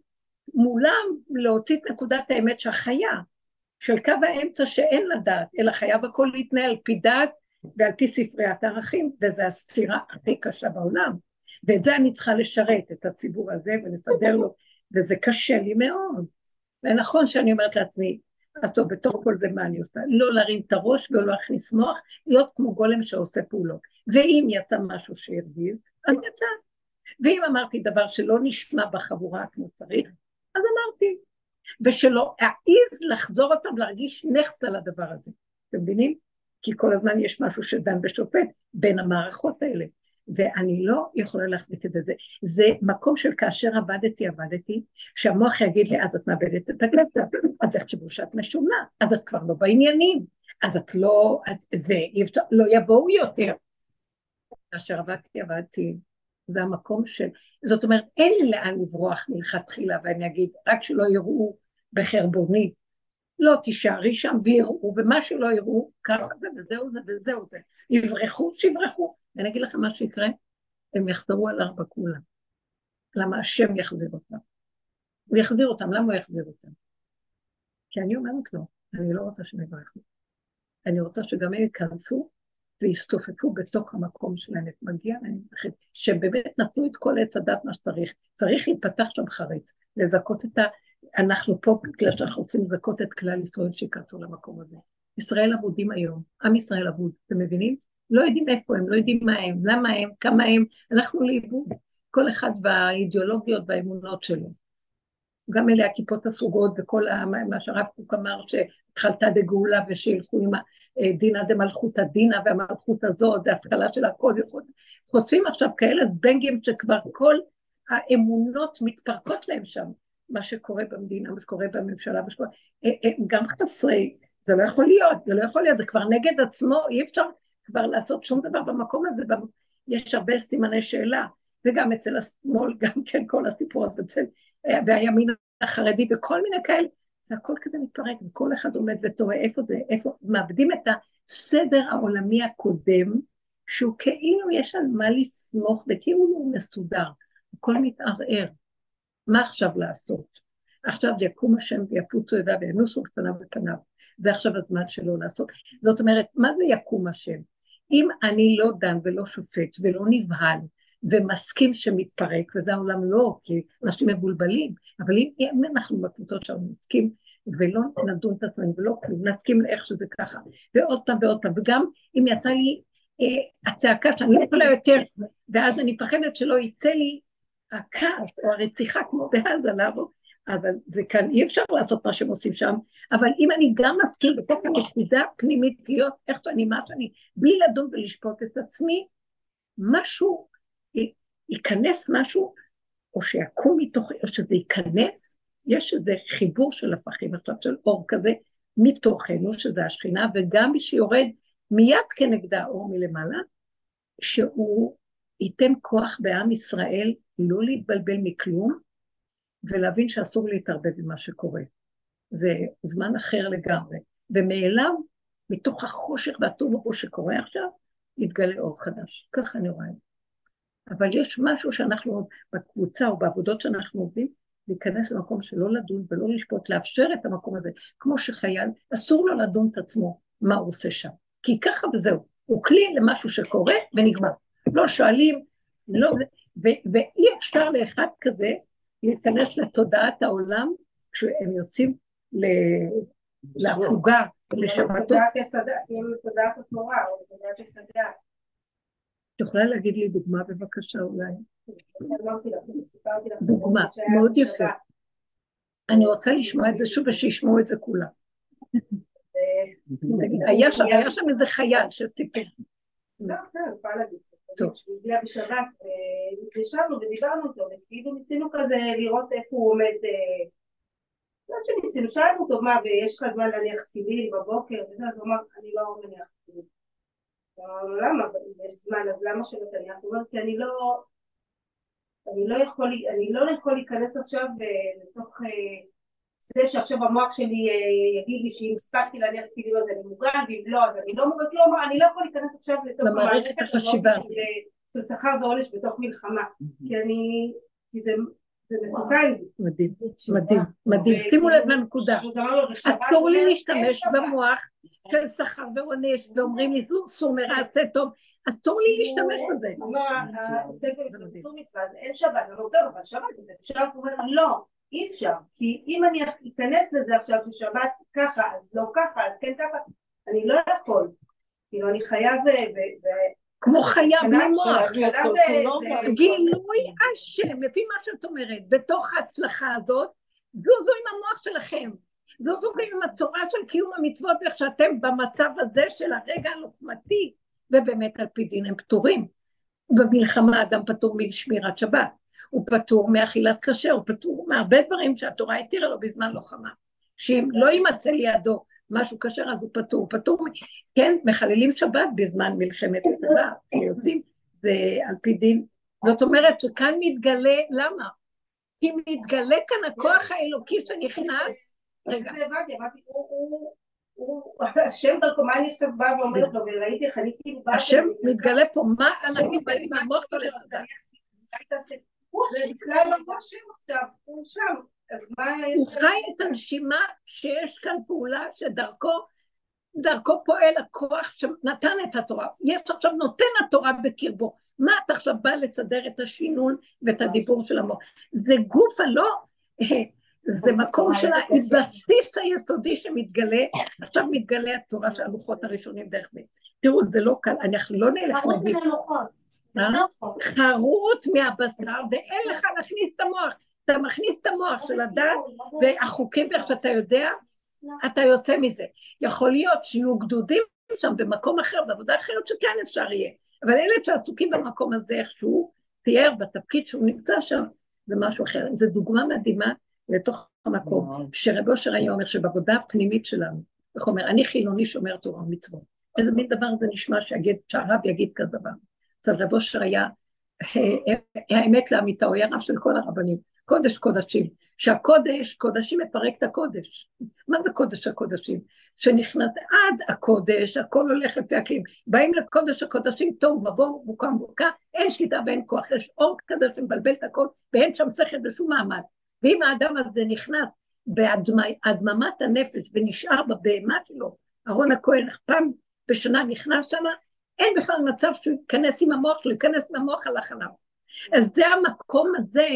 S1: מולם להוציא את נקודת האמת שהחיה, של קו האמצע שאין לה דעת, אלא חייב הכל להתנהל על פי דעת ועל פי ספריית הערכים, וזו הסתירה הכי קשה בעולם. ואת זה אני צריכה לשרת, את הציבור הזה, ולסדר לו, וזה קשה לי מאוד. ונכון שאני אומרת לעצמי, אז טוב, בתוך כל זה מה אני עושה? לא להרים את הראש ולא להכניס מוח, להיות כמו גולם שעושה פעולות. ואם יצא משהו שהרגיז, אז יצא. ואם אמרתי דבר שלא נשמע בחבורה כמו צריך, אז אמרתי. ושלא אעז לחזור אותם להרגיש נכס על הדבר הזה. אתם מבינים? כי כל הזמן יש משהו שדן ושופט בין המערכות האלה. ואני לא יכולה להחזיק את זה. זה, זה מקום של כאשר עבדתי, עבדתי, שהמוח יגיד לי, אז את מאבדת את הכסף, אז יחשבו שאת משונה, אז את כבר לא בעניינים, אז את לא, את, זה, לא יבואו יותר. כאשר עבדתי, עבדתי, זה המקום של, זאת אומרת, אין לי לאן לברוח מלכתחילה, ואני אגיד, רק שלא יראו בחרבוני, לא תישארי שם ויראו, ומה שלא יראו, ככה זה וזהו זה וזהו זה. יברחו, שיברחו. ואני אגיד לכם מה שיקרה, הם יחזרו על ארבע כולם. למה השם יחזיר אותם. הוא יחזיר אותם, למה הוא יחזיר אותם? כי אני אומרת לו, אני לא רוצה שהם יברחו. אני רוצה שגם הם ייכנסו ויסתופפו בתוך המקום שלהם, מגיע להם, שבאמת נתנו את כל עץ הדת מה שצריך. צריך להיפתח שם חריץ, לזכות את ה... אנחנו פה בגלל שאנחנו רוצים לזכות את כלל ישראל שייכנסו למקום הזה. ישראל אבודים היום, עם ישראל אבוד, אתם מבינים? לא יודעים איפה הם, לא יודעים מה הם, למה הם, כמה הם, הלכנו לאיבוד, כל אחד והאידיאולוגיות והאמונות שלו. גם אלה הכיפות הסרוגות וכל מה שהרב קוק אמר, התחלתה דגאולה ושילכו עם דינא דמלכותא דינא והמלכות הזאת, זה התחלה של הכל, חוטפים עכשיו כאלה בנגים שכבר כל האמונות מתפרקות להם שם, מה שקורה במדינה, מה שקורה בממשלה, מה שקורה, הם גם חסרי, זה לא יכול להיות, זה לא יכול להיות, זה כבר נגד עצמו, אי אפשר כבר לעשות שום דבר במקום הזה, יש הרבה סימני שאלה, וגם אצל השמאל, גם כן כל הסיפור הזה, אצל, והימין החרדי וכל מיני כאלה, זה הכל כזה מתפרק, וכל אחד עומד ותוהה איפה זה, איפה, מאבדים את הסדר העולמי הקודם, שהוא כאילו יש על מה לסמוך וכאילו הוא מסודר, הכל מתערער. מה עכשיו לעשות? עכשיו יקום השם ויפוצו ידיו וינוסו קצנה בפניו. זה עכשיו הזמן שלו לעשות. זאת אומרת, מה זה יקום השם? אם אני לא דן ולא שופט ולא נבהל ומסכים שמתפרק, וזה העולם לא, כי אנשים מבולבלים, אבל אם, אם אנחנו בקבוצות שלנו נסכים ולא נדון את עצמנו ולא כלום, נסכים לאיך שזה ככה, ועוד פעם ועוד פעם, וגם אם יצא לי אה, הצעקה שאני לא יכולה יותר, ואז אני מפחדת שלא יצא לי הכעס או הרתיחה כמו בעזה לעבור, אבל זה כאן, אי אפשר לעשות מה שהם עושים שם, אבל אם אני גם מסכים בתוך הנקודה הפנימית להיות איך שאני, מה שאני, בלי לדון ולשפוט את עצמי, משהו, ייכנס משהו, או שיקום מתוך, או שזה ייכנס, יש איזה חיבור של הפכים עכשיו, של אור כזה, מתוכנו, שזה השכינה, וגם מי שיורד מיד כנגדה אור מלמעלה, שהוא ייתן כוח בעם ישראל לא להתבלבל מכלום, ולהבין שאסור להתערבב במה שקורה. זה זמן אחר לגמרי. ומאליו, מתוך החושך והטוב שקורה עכשיו, יתגלה אור חדש. ככה אני רואה. אבל יש משהו שאנחנו בקבוצה או בעבודות שאנחנו עובדים, להיכנס למקום שלא לדון ולא לשפוט, לאפשר את המקום הזה. כמו שחייל, אסור לו לדון את עצמו מה הוא עושה שם. כי ככה וזהו. הוא כלי למשהו שקורה ונגמר. לא שואלים, לא... ו- ואי אפשר לאחד כזה להיכנס לתודעת העולם כשהם יוצאים להפוגה, לשבתות.
S5: תודעת התורה, או תודעת.
S1: את יכולה להגיד לי דוגמה בבקשה אולי? דוגמה, מאוד יפה. אני רוצה לשמוע את זה שוב ושישמעו את זה כולם. היה שם איזה חייל שסיפר.
S5: לא, בסדר, אני יכולה להגיד. טוב. הוא הגיע בשבת, אה, ישבנו ודיברנו איתו, וכאילו ניסינו כזה לראות איפה הוא עומד, אה, לא שניסינו, שאלנו אותו מה, ויש לך זמן להניח תפילין בבוקר, וזה, אז הוא אמר, אני לא מניח תפילין. אמרנו, למה? יש זמן, אז למה שלא תניח? הוא אומר, כי אני לא, אני לא יכול, לא להיכנס עכשיו אה, לתוך זה שעכשיו המוח שלי יגיד לי שאם הספקתי להניח תפילין אז אני מוגן, ואם לא אז אני לא מוגן, כלומר אני לא יכול להיכנס עכשיו לתוך
S1: המערכת החשיבה
S5: של שכר ועונש בתוך מלחמה, כי אני, כי זה מסוכן.
S1: מדהים, מדהים, מדהים. שימו לב לנקודה. אסור לי להשתמש במוח של שכר ועונש, ואומרים לי סור מרע עשה טוב. אסור לי להשתמש בזה.
S5: הוא אומר, מצווה, אז אין שבת, אני אומר, טוב, אבל שבת זה, שבת אומר, לא. אי אפשר, כי אם אני אכנס לזה עכשיו ששבת ככה, אז לא ככה, אז כן ככה, אני לא יכול. כאילו, אני חייב...
S1: כמו חיה בלי מוח. גילוי השם, לפי מה שאת אומרת, בתוך ההצלחה הזאת, זוזו עם המוח שלכם. זוזו עם הצורה של קיום המצוות, ואיך שאתם במצב הזה של הרגע הלוחמתי, ובאמת על פי דין הם פטורים. במלחמה אדם פטור משמירת שבת. הוא פטור מאכילת כשר, הוא פטור מהרבה דברים שהתורה התירה לו בזמן לוחמה. שאם לא יימצא לידו משהו כשר אז הוא פטור, פטור, כן, מחללים שבת בזמן מלחמת הצבא, יוצאים, זה על פי דין. זאת אומרת שכאן מתגלה, למה? כי מתגלה כאן הכוח האלוקי שנכנס,
S5: רגע. השם דרכו, מה אני עכשיו באה ואומרת לו, וראיתי איך אני כאילו באה...
S1: השם מתגלה פה, מה אנחנו באים מהמוח שלו לצדה? הוא חי את הנשימה שיש כאן פעולה שדרכו דרכו פועל הכוח שנתן את התורה. יש עכשיו נותן התורה בקרבו. מה אתה עכשיו בא לסדר את השינון ואת הדיבור של המוח? זה גוף הלא, זה מקום של הבסיס היסודי שמתגלה, עכשיו מתגלה התורה של הלוחות הראשונים דרך זה. תראו, זה לא קל, אנחנו לא נלך. חרוט מהבשר, ואין לך להכניס את המוח. אתה מכניס את המוח של הדת, והחוקים, ואיך שאתה יודע, אתה יוצא מזה. יכול להיות שיהיו גדודים שם במקום אחר, בעבודה אחרת שכן אפשר יהיה. אבל אלה שעסוקים במקום הזה איכשהו, תיאר בתפקיד שהוא נמצא שם, זה משהו אחר. זו דוגמה מדהימה לתוך המקום, שרב אושר היה אומר שבעבודה הפנימית שלנו, איך אומר, אני חילוני שומר תורה ומצוות. איזה מין דבר זה נשמע שהרב יגיד כזה דבר. אצל רב אושר היה, אה, האמת לאמיתה, הוא היה רב של כל הרבנים, קודש קודשים. שהקודש, קודשים מפרק את הקודש. מה זה קודש הקודשים? שנכנס עד הקודש, הכל הולך לפי הכלים. באים לקודש הקודשים, תוהו ובוהו, בוקה מבוקה, אין שליטה ואין כוח, יש אור כזה שמבלבל את הכל, ואין שם שכל בשום מעמד. ואם האדם הזה נכנס בהדממת הנפש ונשאר בבהמה שלו, אהרון הכהן פעם בשנה נכנס שם, אין בכלל מצב שהוא ייכנס עם המוח שלו, ייכנס עם המוח על החלב. אז זה המקום הזה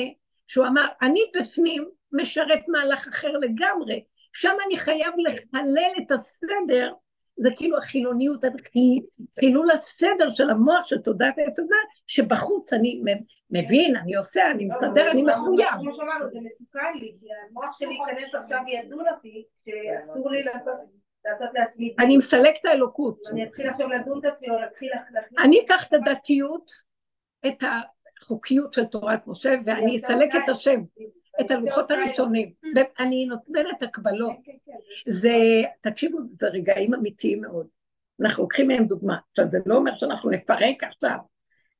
S1: שהוא אמר, אני בפנים משרת מהלך אחר לגמרי, שם אני חייב לחלל את הסדר, זה כאילו החילוניות, חילול הסדר של המוח של תודעת עץ הדת, שבחוץ אני מבין, אני עושה, אני מסתדר, אני מחויב.
S4: כמו שאמרנו, זה מסוכן לי, כי המוח שלי ייכנס עכשיו וידון אותי, שאסור לי לעשות... לעשות לעצמי...
S1: אני מסלק את האלוקות.
S4: אני אתחיל עכשיו לדון את עצמי או להתחיל...
S1: אני אקח את הדתיות, את החוקיות של תורת משה, ואני אסלק את השם. את הלוחות הראשונים, אני נותנת הקבלות. כן, כן, כן. זה, תקשיבו, זה רגעים אמיתיים מאוד. אנחנו לוקחים מהם דוגמה. עכשיו, זה לא אומר שאנחנו נפרק עכשיו,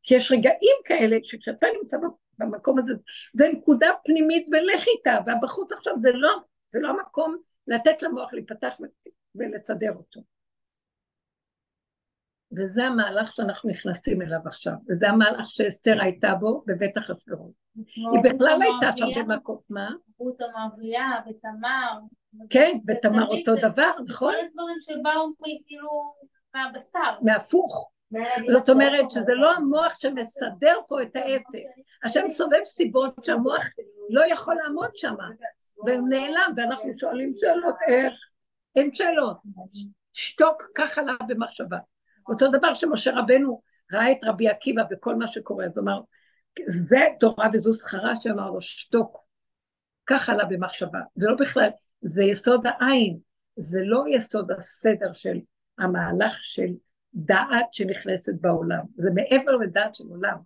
S1: כי יש רגעים כאלה שכשאתה נמצא במקום הזה, זה נקודה פנימית ולך איתה, והבחוץ עכשיו זה לא, זה לא המקום לתת למוח להיפתח ולסדר אותו. וזה המהלך שאנחנו נכנסים אליו עכשיו, וזה המהלך שאסתר הייתה בו בבית החשבונות. היא בכלל הייתה שם במקום, מה?
S6: רות המרבייה ותמר.
S1: כן, ותמר אותו דבר, נכון?
S6: כל הדברים שבאו כאילו מהבשר.
S1: מהפוך. זאת אומרת שזה לא המוח שמסדר פה את העסק. השם סובב סיבות שהמוח לא יכול לעמוד שם, והוא נעלם, ואנחנו שואלים שאלות איך. אין שאלות. שתוק, ככה לה במחשבה. אותו דבר שמשה רבנו ראה את רבי עקיבא וכל מה שקורה, אז אמר, זה תורה וזו שכרה שאמר לו, שתוק, ככה לה במחשבה. זה לא בכלל, זה יסוד העין, זה לא יסוד הסדר של המהלך של דעת שנכנסת בעולם, זה מעבר לדעת של עולם,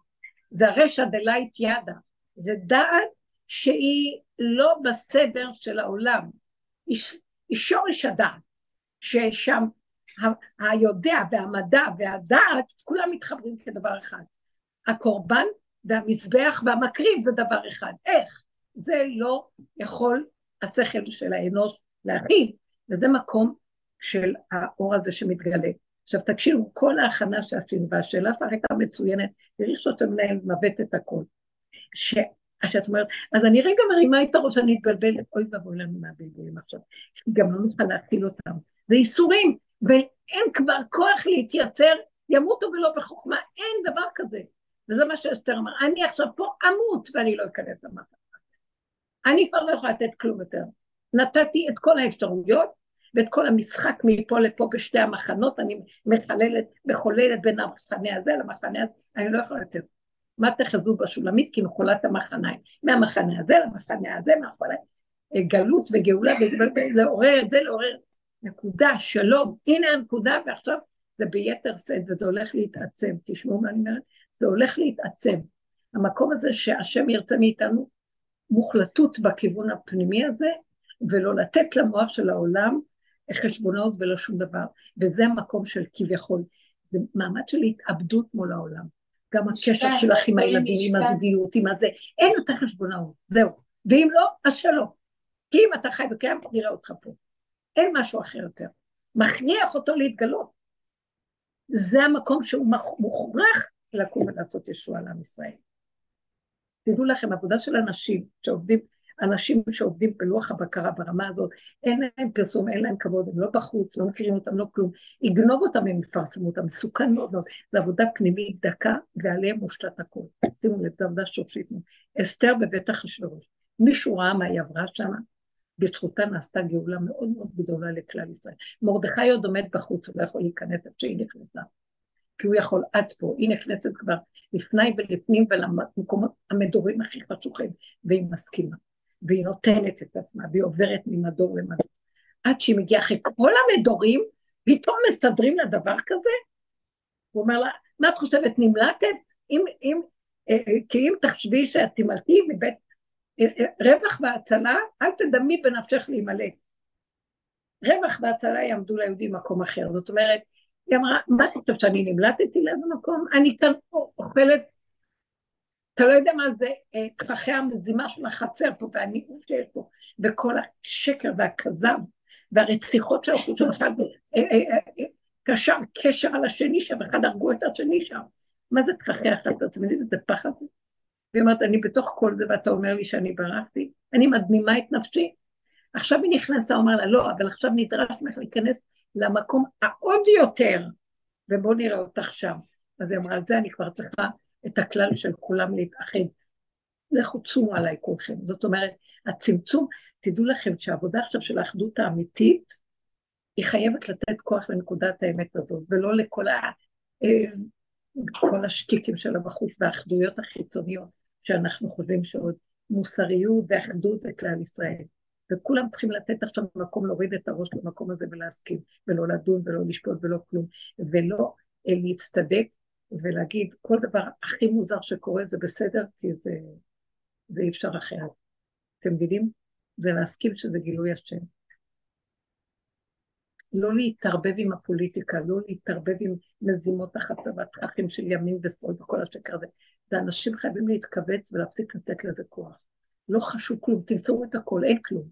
S1: זה הרשע דלית ידה, זה דעת שהיא לא בסדר של העולם, היא, היא שורש הדעת, ששם היודע והמדע והדעת, כולם מתחברים כדבר אחד. הקורבן והמזבח והמקריב זה דבר אחד. איך? זה לא יכול השכל של האנוש להכיל, וזה מקום של האור הזה שמתגלה. עכשיו תקשיבו, כל ההכנה שעשינו, והשאלה שלך הייתה מצוינת, תראי שאתה מנהל מבט את הכל. שאת אומרת, אז אני רגע מרימה את הראש, אני אתבלבלת, אוי ואבוי לנו מהבלבולים עכשיו, גם לא נוכל להכיל אותם. זה ייסורים, ואין כבר כוח להתייצר, ימותו ולא בחוכמה, אין דבר כזה. וזה מה שאסתר אמר, אני עכשיו פה אמות ואני לא אכנס למחנה. אני כבר לא יכולה לתת כלום יותר. נתתי את כל האפשרויות ואת כל המשחק מפה לפה בשתי המחנות, אני מחללת, מחוללת בין המחנה הזה למחנה הזה, אני לא יכולה יותר. מה תחזו בשולמית? כי מחולת המחניים. מהמחנה הזה למחנה הזה, מהחולה, גלות וגאולה, לעורר את זה, לעורר נקודה, שלום, הנה הנקודה, ועכשיו זה ביתר שאת, וזה הולך להתעצם, תשמעו מה אני אומרת? זה הולך להתעצם. המקום הזה שהשם ירצה מאיתנו מוחלטות בכיוון הפנימי הזה, ולא לתת למוח של העולם חשבונות ולא שום דבר, וזה המקום של כביכול, זה מעמד של התאבדות מול העולם. גם הקשר שלך עם הילדים, עם הזוגיות, עם הזה, אין יותר חשבונאות, זהו. ואם לא, אז שלום. כי אם אתה חי וקיים, נראה אותך פה. אין משהו אחר יותר. מכריח אותו להתגלות. זה המקום שהוא מוכרח לקום ולעשות ישועה לעם ישראל. תדעו לכם, עבודה של אנשים שעובדים, אנשים שעובדים בלוח הבקרה ברמה הזאת, אין להם פרסום, אין להם כבוד, הם לא בחוץ, לא מכירים אותם, לא כלום. יגנוב אותם, הם יפרסמו אותם, מסוכן מאוד מאוד. זו עבודה פנימית דקה, ועליהם מושתת הכול. שימו לב, זו עבודה שורשית. אסתר בבית אחשוורוש. מישהו ראה מה היא עברה שם? בזכותה נעשתה גאולה מאוד מאוד גדולה לכלל ישראל. מרדכי עוד עומד בחוץ, הוא לא יכול להיכנס עד שהיא נכנסה. כי הוא יכול עד פה, היא נכנסת כבר לפני ולפנים ולמקומות המדורים הכי חשוכים, והיא מסכימה, והיא נותנת את עצמה, והיא עוברת ממדור למדור. עד שהיא מגיעה אחרי כל המדורים, פתאום מסדרים לה דבר כזה? הוא אומר לה, מה את חושבת, נמלטת? אם, אם, אה, אה, כי אם תחשבי שאת תמלטי מבית אה, רווח והצלה, אל תדמי בנפשך להימלט. רווח והצלה יעמדו ליהודים במקום אחר. זאת אומרת, היא אמרה, מה אתה חושב שאני נמלטתי לאיזה מקום? אני כאן אוכלת, אתה לא יודע מה זה טפחי המזימה של החצר פה והניאוף שיש פה, וכל השקר והכזב והרציחות שהלכו של אחד קשר קשר על השני שם, אחד הרגו את השני שם. מה זה טפחי החצר? אתם יודעים איזה פחד? והיא אומרת, אני בתוך כל זה ואתה אומר לי שאני ברחתי? אני מדמימה את נפשי. עכשיו היא נכנסה, אומר לה, לא, אבל עכשיו נדרש ממך להיכנס למקום העוד יותר, ובואו נראה אותך שם. אז היא אמרה, על זה אני כבר צריכה את הכלל של כולם להתאחד. לכו צומו עליי כולכם. זאת אומרת, הצמצום, תדעו לכם שהעבודה עכשיו של האחדות האמיתית, היא חייבת לתת כוח לנקודת האמת הזאת, ולא לכל ה... אה, כל השטיקים שלה בחוץ והאחדויות החיצוניות, שאנחנו חושבים שעוד מוסריות ואחדות זה כלל ישראל. וכולם צריכים לתת עכשיו מקום להוריד את הראש למקום הזה ולהסכים, ולא לדון ולא לשפוט ולא כלום, ולא אה, להצטדק ולהגיד כל דבר הכי מוזר שקורה זה בסדר, כי זה, זה אי אפשר אחרת. אתם מבינים? זה להסכים שזה גילוי השם. לא להתערבב עם הפוליטיקה, לא להתערבב עם מזימות החצה והתככים של ימין ושמאל וכל השקר הזה. זה אנשים חייבים להתכווץ ולהפסיק לתת לזה כוח. לא חשוב כלום, תמצאו את הכל, אין כלום.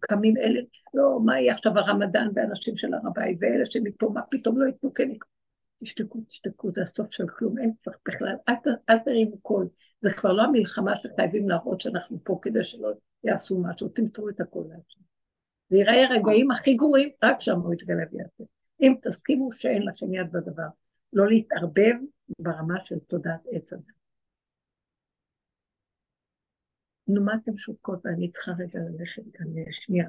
S1: קמים אלה, לא, מה יהיה עכשיו הרמדאן ואנשים של הר הבית, ואלה שמפה, מה פתאום לא יתנו כן תשתקו, תשתקו, זה הסוף של כלום, אין כבר בכלל, אל, תרימו קול. זה כבר לא המלחמה שחייבים להראות שאנחנו פה כדי שלא יעשו משהו, תמסרו את הכל לעצמם. זה ייראה רגעים הכי גרועים, רק שם הוא יתגלה ויעשה. אם תסכימו שאין לכם יד בדבר, לא להתערבב ברמה של תודעת עץ הדת. נו, מה אתם שותקות? ואני צריכה רגע ללכת כאן שנייה.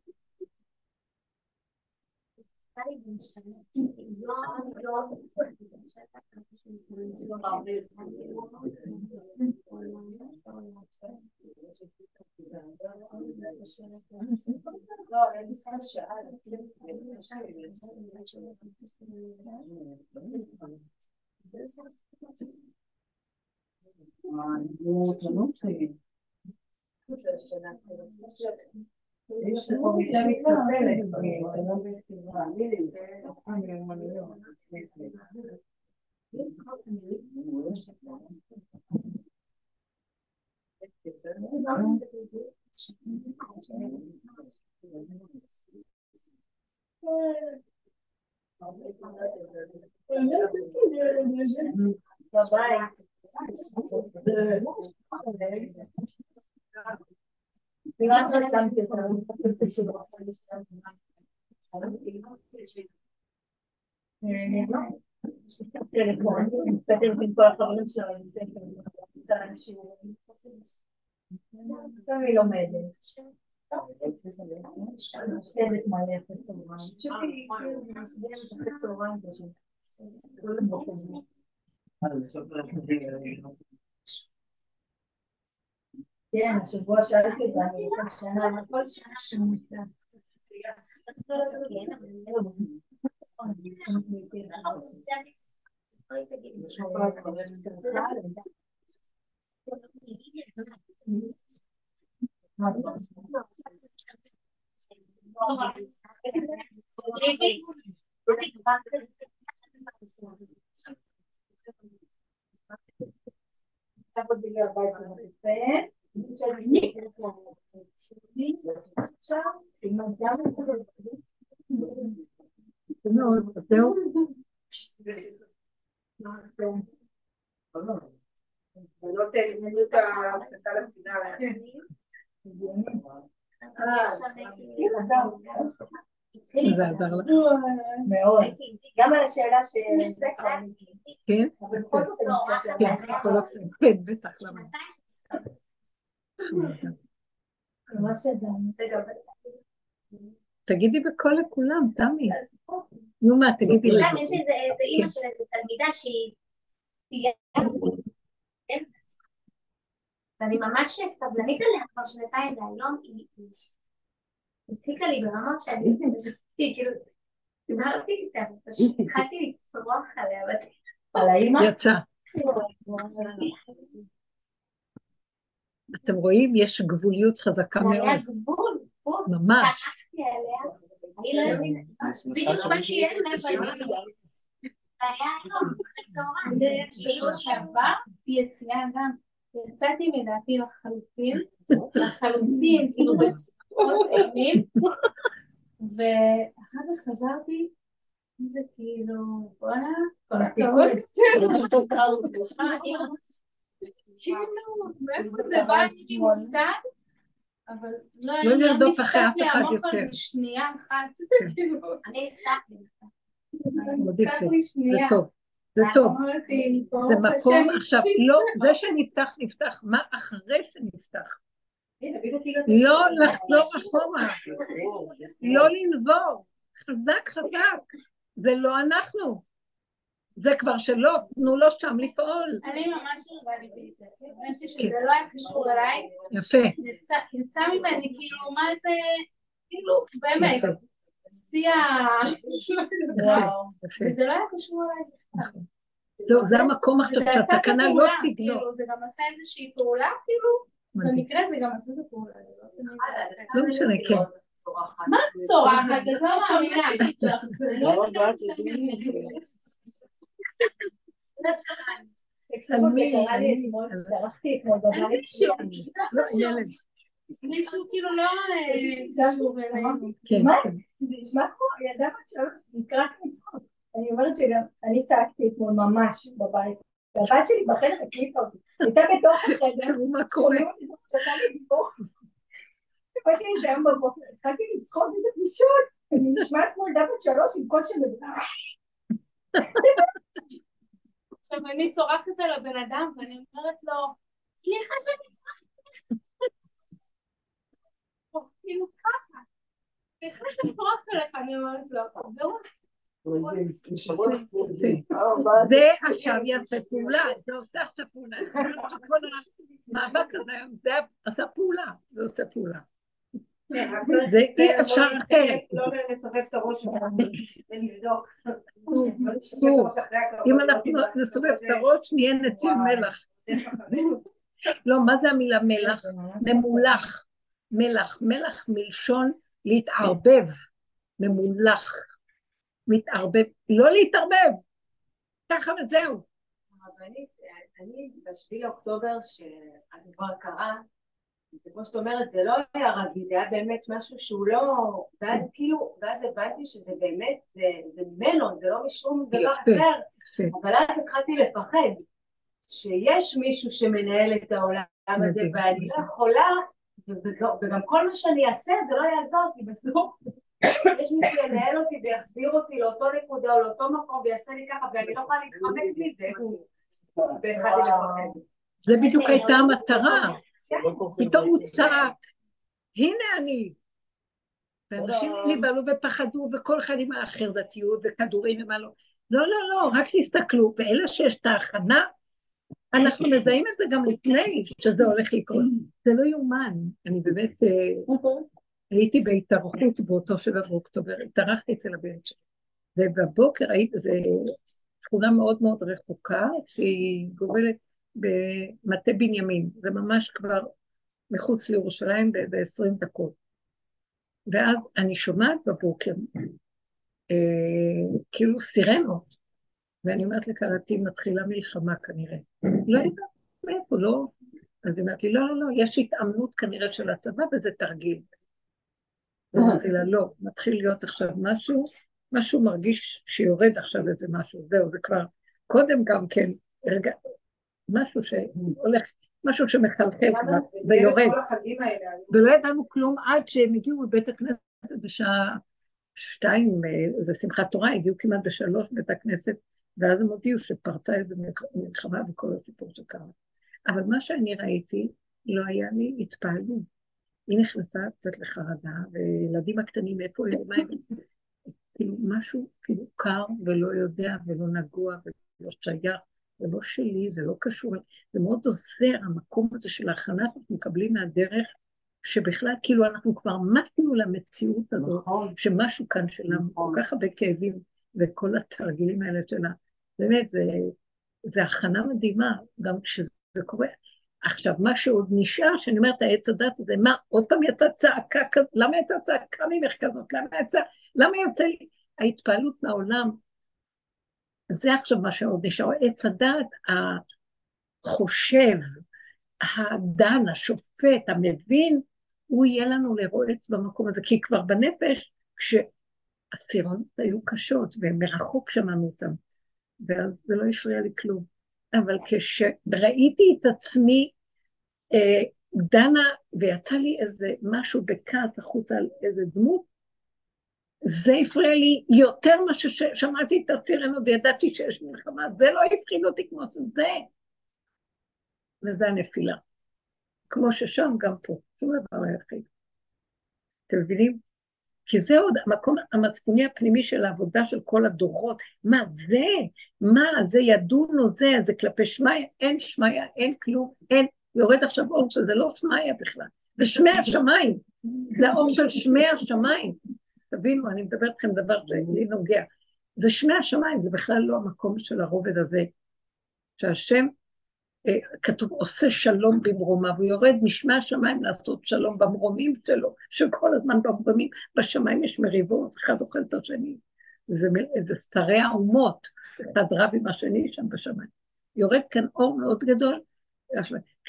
S1: Ну, ну, ну, ну, Bye-bye.
S4: אני לומדת. לשבת מלא אחרי צהריים. אחרי צהריים כן, השבוע שאלתי אותה, אני רוצה שנה, כל שנה שאני נוסע.
S1: מאוד, זהו.
S5: בנות תלמדו את ההפסקה לסיגריה.
S1: זה עזר לך.
S4: מאוד. גם על השאלה ש...
S1: כן? כן, כן, בטח, למה?
S4: ממש שזה, רגע, אבל-
S1: תגידי בקול לכולם, תמי. נו מה, תגידי.
S7: גם יש איזה אימא של איזה תלמידה שהיא? ואני ממש סבלנית עליה כבר שנתיים והיום היא היא הציקה לי ברמות שאני היא כאילו דיברתי איתה פשוט התחלתי לצרוח עליה אבל
S4: על האימא?
S1: יצא. אתם רואים, יש גבוליות חזקה
S7: זה
S1: מאוד.
S7: היה גבול, גבול,
S1: ממש.
S7: עליה. אני לא יודעת. בדיוק באתי ואני היה היום בצהריים
S6: בשבוע שעבר היא יציאה גם, יצאתי מדעתי לחלוטין, לחלוטין, כאילו בצורות אימים, ואחר כך חזרתי, זה כאילו, בואנה, כל הכבוד, כאילו, מאיפה זה בא לי מושג, אבל לא
S1: לא
S6: נפתח
S1: אחרי אף אחד יותר.
S6: שנייה אחת, כאילו,
S7: אני.
S6: נפתח לי
S1: זה. טוב. זה טוב. זה מקום, עכשיו, לא. זה שנפתח, נפתח. מה אחרי שנפתח?
S5: כאילו-
S1: לא לחזור אחורה. לא לנבור. חזק חזק. זה לא אנחנו. זה כבר שלא, תנו לו שם לפעול.
S6: אני ממש הרגשתי את זה, הרגשתי
S1: כן.
S6: שזה לא היה קשור אליי,
S1: יפה.
S6: יצא, ממני כאילו מה זה, כאילו באמת. שיא ה... וזה לא היה קשור אליי בכלל.
S1: זהו, זה המקום עכשיו שהתקנה לא תגלוש.
S6: כאילו, זה גם עשה איזושהי פעולה, כאילו. במקרה זה גם עשה את הפעולה. לא.
S1: לא משנה, כן.
S6: מה זה צורחת? את לא מאמינה. מישהו, כאילו לא קשור
S4: מה. זה ילדה בת שלוש, נקראת מצחוק. אני אומרת שגם, אני צעקתי אתמול ממש בבית. והבת שלי בחדר הקליפה אותי. הייתה בתוך החדר,
S1: מה קורה.
S4: לי לצחוק. באתי את זה היום בבוקר, התחלתי לצחוק איזה פשוט. אני נשמעת כמו ילדה בת שלוש עם קול של.
S6: עכשיו אני צורחת על הבן אדם ואני אומרת לו, סליחה שאני צורחת עליך. כאילו ככה. סליחה שאני צורחת עליך, אני אומרת לו, והוא
S1: זה עכשיו יעשה פעולה, זה עושה עכשיו פעולה. כל המאבק הזה זה עשה פעולה, זה עושה פעולה. זה אי אפשר אחרת.
S5: לא לסובב את הראש ולבדוק.
S1: אם אנחנו נסובב את הראש, נהיה נציב מלח. לא, מה זה המילה מלח? ממולח. מלח. מלח מלשון להתערבב. ממולח. מתערבב. לא להתערבב. ככה וזהו.
S8: הרבנית, אני בשביל אוקטובר שהדבר קרה, וכמו שאת אומרת, זה לא היה רגיל, זה היה באמת משהו שהוא לא... ואז כאילו, ואז הבנתי שזה באמת, זה, זה ממנו, זה לא משום דבר
S1: יפה.
S8: אחר,
S1: יפה.
S8: אבל אז התחלתי לפחד שיש מישהו שמנהל את העולם הזה. ואני לא יכולה, וגם, כל מה שאני אעשה זה לא יעזור, כי בסוף יש מי שינהל אותי ויחזיר אותי לאותו נקודה או לאותו מקום ויעשה לי ככה, ואני לא יכולה להתחמק מזה.
S1: זה בדיוק הייתה המטרה. פתאום הוא צעק, הנה אני. ואנשים נבהלו ופחדו, וכל אחד עם החרדתיות וכדורים ומה לא. לא, לא, לא, רק תסתכלו. ואלה שיש את ההכנה, אנחנו מזהים את זה גם לפני שזה הולך לקרות. זה לא יאומן. אני באמת אה, הייתי בהתארחות באותו שבע באוקטובר, התארחתי אצל הבן שלי. ובבוקר הייתי, זו שכונה מאוד מאוד רחוקה, שהיא גובלת במטה בנימין, זה ממש כבר מחוץ לירושלים ב-20 דקות. ואז אני שומעת בבוקר, אה, כאילו סירנות, ואני אומרת לכלתי, מתחילה מלחמה כנראה. לא יודעת מאיפה, לא? אז היא אומרת לי, לא, לא, לא, יש התאמנות כנראה של הצבא וזה תרגיל. אמרתי לה, לא, מתחיל להיות עכשיו משהו, משהו מרגיש שיורד עכשיו איזה משהו, זהו, זה כבר, קודם גם כן, רגע, משהו שהולך, משהו שמחלחל ויורד. ולא ידענו כלום עד שהם הגיעו מבית הכנסת בשעה שתיים, אה, זה שמחת תורה, הגיעו כמעט בשלוש בית הכנסת, ואז הם הודיעו שפרצה איזו מלחמה וכל הסיפור שקרה. אבל מה שאני ראיתי, לא היה לי התפעלות. היא נכנסה קצת לחרדה, וילדים הקטנים, איפה הם, מה הם, כאילו משהו כאילו קר ולא יודע ולא נגוע ולא שייך ולא שלי, זה לא קשור, זה מאוד עוזר, המקום הזה של ההכנה שאנחנו מקבלים מהדרך, שבכלל כאילו אנחנו כבר מתנו למציאות הזאת,
S3: נכון.
S1: שמשהו כאן שלנו,
S3: נכון.
S1: כל כך הרבה כאבים וכל התרגילים האלה שלה, באמת, זה, זה הכנה מדהימה, גם כשזה קורה. עכשיו, מה שעוד נשאר, שאני אומרת, העץ הדת הזה, מה, עוד פעם יצאה צעקה כזאת, למה יצאה צעקה ממך כזאת? למה יצא, למה יוצא לי ההתפעלות מהעולם? זה עכשיו מה שעוד נשאר, עץ הדת החושב, הדן, השופט, המבין, הוא יהיה לנו לרועץ במקום הזה, כי כבר בנפש, כשהספירות היו קשות, ומרחוק שמענו אותם, ואז זה לא הפריע לי כלום. אבל כשראיתי את עצמי אה, דנה, ויצא לי איזה משהו בכעס החוצה על איזה דמות, זה הפריע לי יותר מה ששמעתי את הסירנות וידעתי שיש מלחמה, זה לא הפחיד אותי כמו שזה. וזה הנפילה. כמו ששם, גם פה. שום דבר לא יפחיד. אתם מבינים? כי זה עוד המקום המצפוני הפנימי של העבודה של כל הדורות. מה זה? מה זה ידונו זה? זה כלפי שמיא? אין שמיא, אין כלום, אין. יורד עכשיו אור שזה לא שמיא בכלל, זה שמי השמיים. זה האור של שמי השמיים. תבינו, אני מדברת איתכם דבר שלי נוגע. זה שמי השמיים, זה בכלל לא המקום של הרובד הזה. שהשם, אה, כתוב, עושה שלום במרומיו, הוא יורד משמי השמיים לעשות שלום במרומים שלו, שכל הזמן במרומים, בשמיים יש מריבות, אחד אוכל את השני. זה, זה שרי האומות, אחד רב עם השני שם בשמיים. יורד כאן אור מאוד גדול,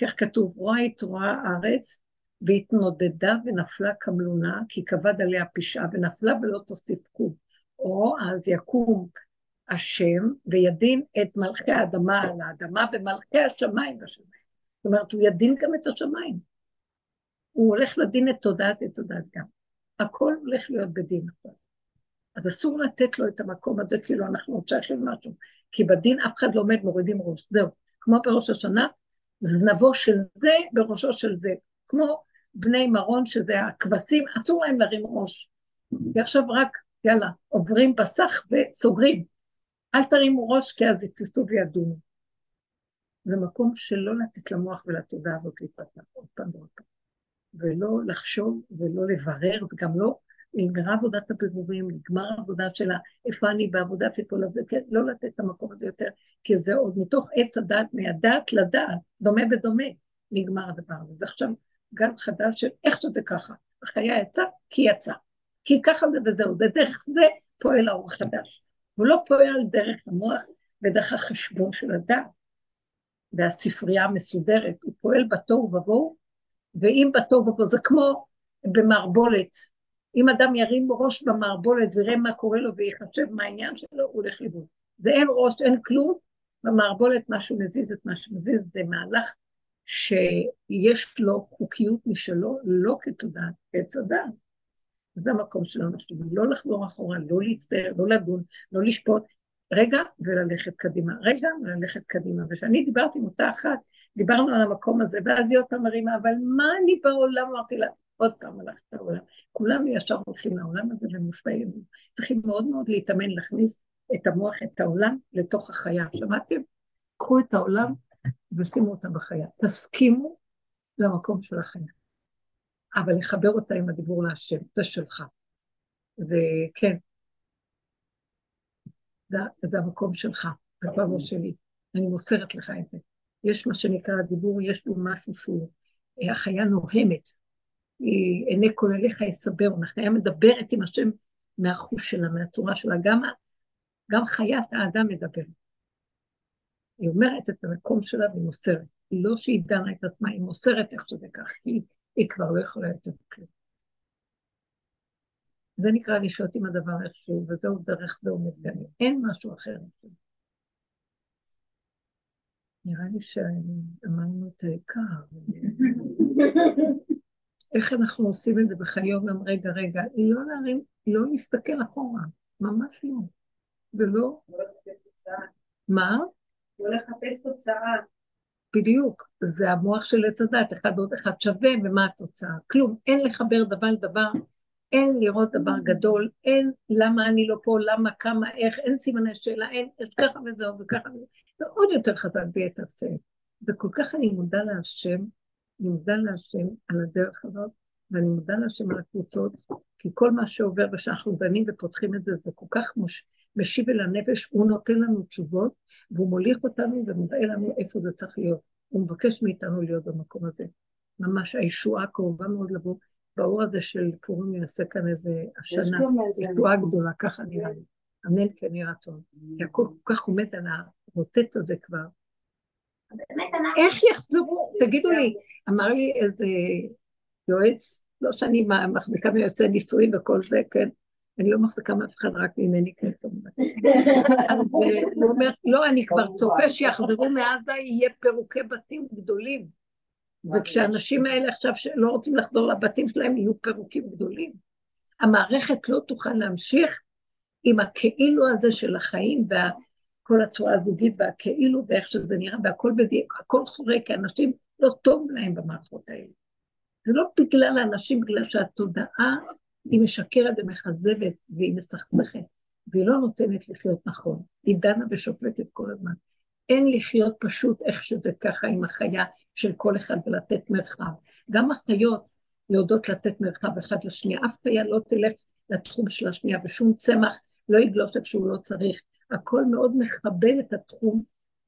S1: כך כתוב, רואה יתרועה הארץ, והתנודדה ונפלה כמלונה, כי כבד עליה פשעה, ונפלה ולא תוסיף. או אז יקום השם וידין את מלכי האדמה על האדמה ומלכי השמיים בשמיים. זאת אומרת, הוא ידין גם את השמיים. הוא הולך לדין את תודעת עץ הדת גם. הכל הולך להיות בדין עכשיו. אז אסור לתת לו את המקום הזה כאילו אנחנו עוד שייכים משהו. כי בדין אף אחד לא עומד, מורידים ראש. זהו. כמו בראש השנה, זנבו של זה בראשו של זה. כמו בני מרון, שזה הכבשים, אסור להם להרים ראש. ועכשיו רק, יאללה, עוברים בסך וסוגרים. אל תרימו ראש, כי אז יתפסו וידונו. זה מקום שלא לתת למוח ולתודעה הזאת להתפתח עוד פעם ועוד פעם. ולא לחשוב ולא לברר, וגם לא, נגמרה עבודת הבירורים, נגמר העבודה שלה, איפה אני בעבודה וכל הזה, כן, לא לתת את המקום הזה יותר, כי זה עוד מתוך עץ הדעת, מהדעת לדעת, דומה בדומה, נגמר הדבר הזה. זה עכשיו גל חדש של איך שזה ככה. החיה יצא, כי יצא. כי ככה זה וזהו, ודרך זה פועל האור החדש. הוא לא פועל דרך המוח ודרך החשבון של הדעת והספרייה המסודרת, הוא פועל בתוהו ובוהו, ואם בתוהו ובוהו זה כמו במערבולת, אם אדם ירים ראש במערבולת ויראה מה קורה לו ויחשב מה העניין שלו, הוא הולך לבוא. זה אין ראש, אין כלום, במערבולת משהו מזיז את מה שמזיז, זה מהלך שיש לו חוקיות משלו, לא כתודעת עץ הדעת. זה המקום שלנו, לא לחזור אחורה, לא להצטער, לא לדון, לא לשפוט, רגע וללכת קדימה, רגע וללכת קדימה. וכשאני דיברתי עם אותה אחת, דיברנו על המקום הזה, ואז היא עוד פעם מרימה, אבל מה אני בעולם? אמרתי לה, עוד פעם הלכת לעולם. כולנו ישר הולכים לעולם הזה ומושפעים. צריכים מאוד מאוד להתאמן להכניס את המוח, את העולם, לתוך החיה. שמעתם? קחו את העולם ושימו אותה בחיה. תסכימו למקום של החיה. אבל לחבר אותה עם הדיבור להשם, זה שלך. זה, כן. זה, זה המקום שלך, זה כבר לא שלי. אני מוסרת לך את זה. יש מה שנקרא הדיבור, יש לו משהו שהוא, אה, החיה נוהמת. היא, עיני כל אליך יסברו, החיה מדברת עם השם מהחוש שלה, מהצורה שלה. גם, גם חיית האדם מדברת. היא אומרת את המקום שלה והיא מוסרת. לא שהיא דנה את עצמה, היא מוסרת איך שזה כך, כי היא כבר לא יכולה יותר כלום. זה נקרא לשהות עם הדבר איכשהו, וזהו דרך סדום מתגלה. אין משהו אחר. נראה לי שאמרנו את העיקר. איך אנחנו עושים את זה בחיי יום רגע, רגע, לא להרים, לא להסתכל אחורה, ממש לא. ולא,
S8: תוצאה.
S1: מה?
S8: לא לחפש תוצאה.
S1: בדיוק, זה המוח של עץ הדת, אחד ועוד אחד שווה, ומה התוצאה? כלום, אין לחבר דבר לדבר, אין לראות דבר גדול, אין למה אני לא פה, למה, כמה, איך, אין סימני שאלה, אין, יש ככה וזהו וככה ועוד יותר חזק ביתר שאת. וכל כך אני מודה להשם, אני מודה להשם על הדרך הזאת, ואני מודה להשם על הקבוצות, כי כל מה שעובר ושאנחנו דנים ופותחים את זה, זה כל כך מוש... משיב אל הנפש, הוא נותן לנו תשובות, והוא מוליך אותנו ומראה לנו איפה זה צריך להיות. הוא מבקש מאיתנו להיות במקום הזה. ממש הישועה קרובה מאוד לבוא. באור הזה של פורים יעשה כאן איזה השנה, ישועה גדולה, ככה נראה לי. אמן כן יהי רצון. הכל כל כך עומד על הרוטט הזה כבר. איך יחזרו? תגידו לי, אמר לי איזה יועץ, לא שאני מחזיקה מיועצי נישואים וכל זה, כן, אני לא מחזיקה מאף אחד, רק ממני כן, כמובן. הוא אומר, לא, אני כבר צופה שיחזרו מעזה, יהיה פירוקי בתים גדולים. וכשהאנשים האלה עכשיו שלא רוצים לחזור לבתים שלהם, יהיו פירוקים גדולים. המערכת לא תוכל להמשיך עם הכאילו הזה של החיים וכל הצורה הזוגית והכאילו ואיך שזה נראה, והכל בדיוק, הכל חורק, כי אנשים לא טוב להם במערכות האלה. זה לא בגלל האנשים, בגלל שהתודעה היא משקרת ומכזבת והיא מסכסכת, והיא לא נותנת לחיות נכון. היא דנה ושופטת כל הזמן. אין לחיות פשוט איך שזה ככה עם החיה של כל אחד ולתת מרחב. גם החיות יודעות לתת מרחב אחד לשנייה. אף חיה לא תלך לתחום של השנייה, ושום צמח לא יגלוש איפה שהוא לא צריך. הכל מאוד מכבד את התחום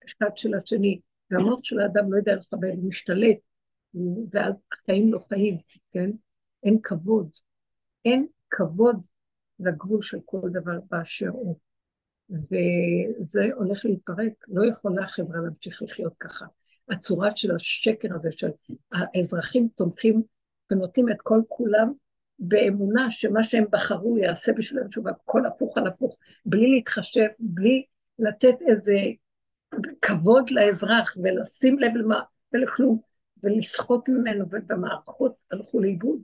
S1: אחד של השני, והמוח של האדם לא יודע לכבד, הוא משתלט, ואז החיים לא חיים, כן? אין כבוד. אין כבוד לגבול של כל דבר באשר הוא. וזה הולך להתפרק, לא יכולה החברה להמשיך לחיות ככה. הצורה של השקר הזה של האזרחים תומכים ונותנים את כל כולם באמונה שמה שהם בחרו יעשה בשבילם תשובה, הכל הפוך על הפוך, בלי להתחשב, בלי לתת איזה כבוד לאזרח ולשים לב למה, ולכלום, ולסחוט ממנו, ובמערכות הלכו לאיבוד.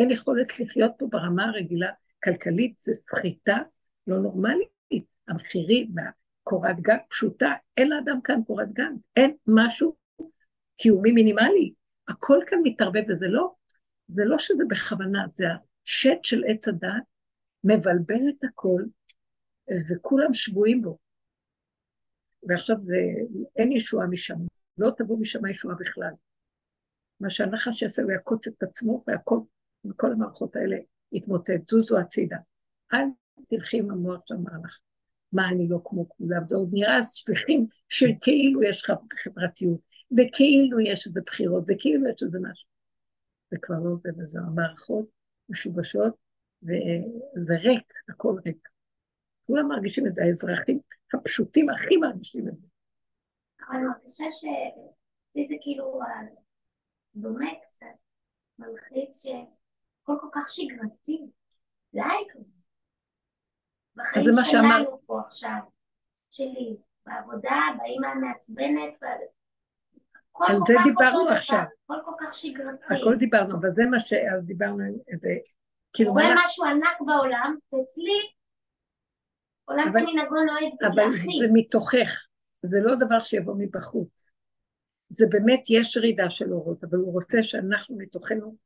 S1: אין יכולת לחיות פה ברמה הרגילה, כלכלית, זה סחיטה לא נורמלית. המחירים והקורת גג פשוטה, אין לאדם כאן קורת גג, אין משהו קיומי מינימלי. הכל כאן מתערבב, וזה לא, זה לא שזה בכוונה, זה השט של עץ הדת מבלבל את הכל, וכולם שבויים בו. ועכשיו זה, אין ישועה משם, לא תבוא משם ישועה בכלל. מה שהנחש יעשה, הוא יעקוץ את עצמו, והכל, וכל המערכות האלה יתמוטט, זוזו הצידה. אל תלכי עם המוח שאמר לך. מה אני לא כמו כולם, זה עוד נראה ספיחים של כאילו יש לך חברתיות, וכאילו יש איזה בחירות, וכאילו יש איזה משהו. זה כבר לא זה וזה, המערכות משובשות, וזה ריק, הכל ריק. כולם מרגישים את זה, האזרחים הפשוטים הכי מרגישים את זה.
S7: אבל אני מרגישה שזה כאילו דומה קצת, מלחיץ שהכל כל כך שגרתי. די כבר. בחיים
S1: זה
S7: שלנו פה עכשיו, שלי, בעבודה, באמא המעצבנת, הכל
S1: על זה דיברנו עכשיו.
S7: הכל כל כך שגרתי.
S1: הכל דיברנו, אבל זה מה שאז דיברנו, איזה, כאילו,
S7: קורה
S1: מה-
S7: משהו ענק בעולם, ואצלי עולם
S1: אבל-
S7: כמנהגו נוהג
S1: אבל
S7: בגלחי.
S1: זה מתוכך, זה לא דבר שיבוא מבחוץ. זה באמת, יש ירידה של אורות, אבל הוא רוצה שאנחנו מתוכנו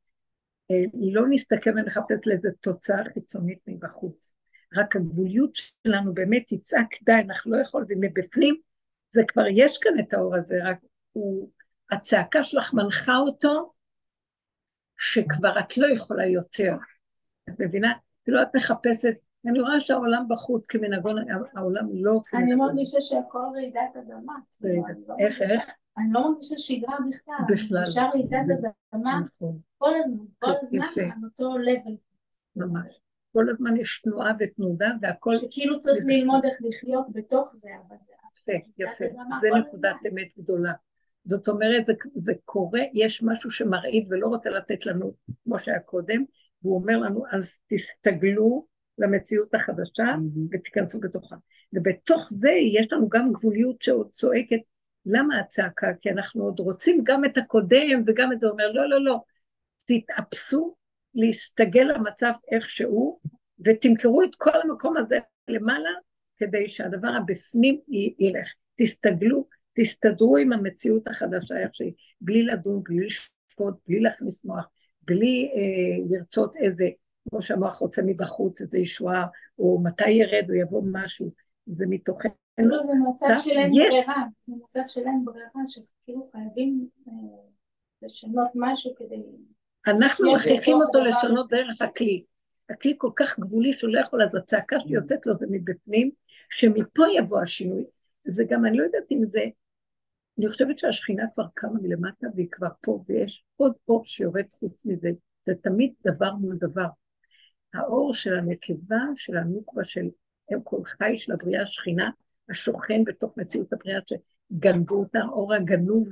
S1: לא נסתכל ונחפש לאיזה תוצאה חיצונית מבחוץ. רק הגבוליות שלנו באמת תצעק, די, אנחנו לא יכולים, ומבפנים זה כבר, יש כאן את האור הזה, רק הוא, הצעקה שלך מנחה אותו, שכבר את לא יכולה יותר. את מבינה? כאילו את מחפשת, אני רואה שהעולם בחוץ כמנהגו, העולם לא
S6: אני. מרגישה שהכל רעידת אדמה. כאילו, לא
S1: איך, איך?
S6: אני לא מרגישה שגרה בכלל.
S1: בכלל.
S6: אני מרגישה רעידת אדמה
S1: נכון,
S6: כל הזמן, כל הזמן
S1: יפה.
S6: על אותו לבל.
S1: ממש. כל הזמן יש תנועה ותנודה והכל
S6: שכאילו צריך
S1: זה
S6: ללמוד איך לחיות בתוך זה, אבל
S1: יפה, יפה. זה נקודת
S6: הזמן.
S1: אמת גדולה. זאת אומרת, זה, זה קורה, יש משהו שמרעיד ולא רוצה לתת לנו, כמו שהיה קודם, והוא אומר לנו, אז תסתגלו למציאות החדשה ותיכנסו בתוכה. ובתוך זה יש לנו גם גבוליות שעוד צועקת, למה הצעקה? כי אנחנו עוד רוצים גם את הקודם וגם את זה, הוא אומר, לא, לא, לא, תתאפסו להסתגל למצב איך שהוא, ותמכרו את כל המקום הזה למעלה, כדי שהדבר הבפנים ילך. תסתגלו, תסתדרו עם המציאות החדשה איך שהיא, בלי לדון, בלי לשפוט, בלי להכניס מוח, בלי אה, לרצות איזה, כמו שהמוח רוצה מבחוץ, איזה ישועה, או מתי ירד או יבוא משהו, זה מתוכנו.
S6: לא, זה מצב של אין ברירה, זה מצב של אין ברירה, שכאילו חייבים אה, לשנות משהו כדי...
S1: אנחנו מכריחים אותו לשנות. דרך הכלי. הכלי כל כך גבולי שהוא לא יכול, אז הצעקה שיוצאת לו זה מבפנים, שמפה יבוא השינוי. זה גם, אני לא יודעת אם זה, אני חושבת שהשכינה כבר קמה מלמטה והיא כבר פה, ויש עוד אור שיורד חוץ מזה. זה תמיד דבר מול דבר. האור של הנקבה, של הנוקבה, של אם כל חי של הבריאה השכינה, השוכן בתוך מציאות הבריאה שגנבו אותה, האור הגנוב.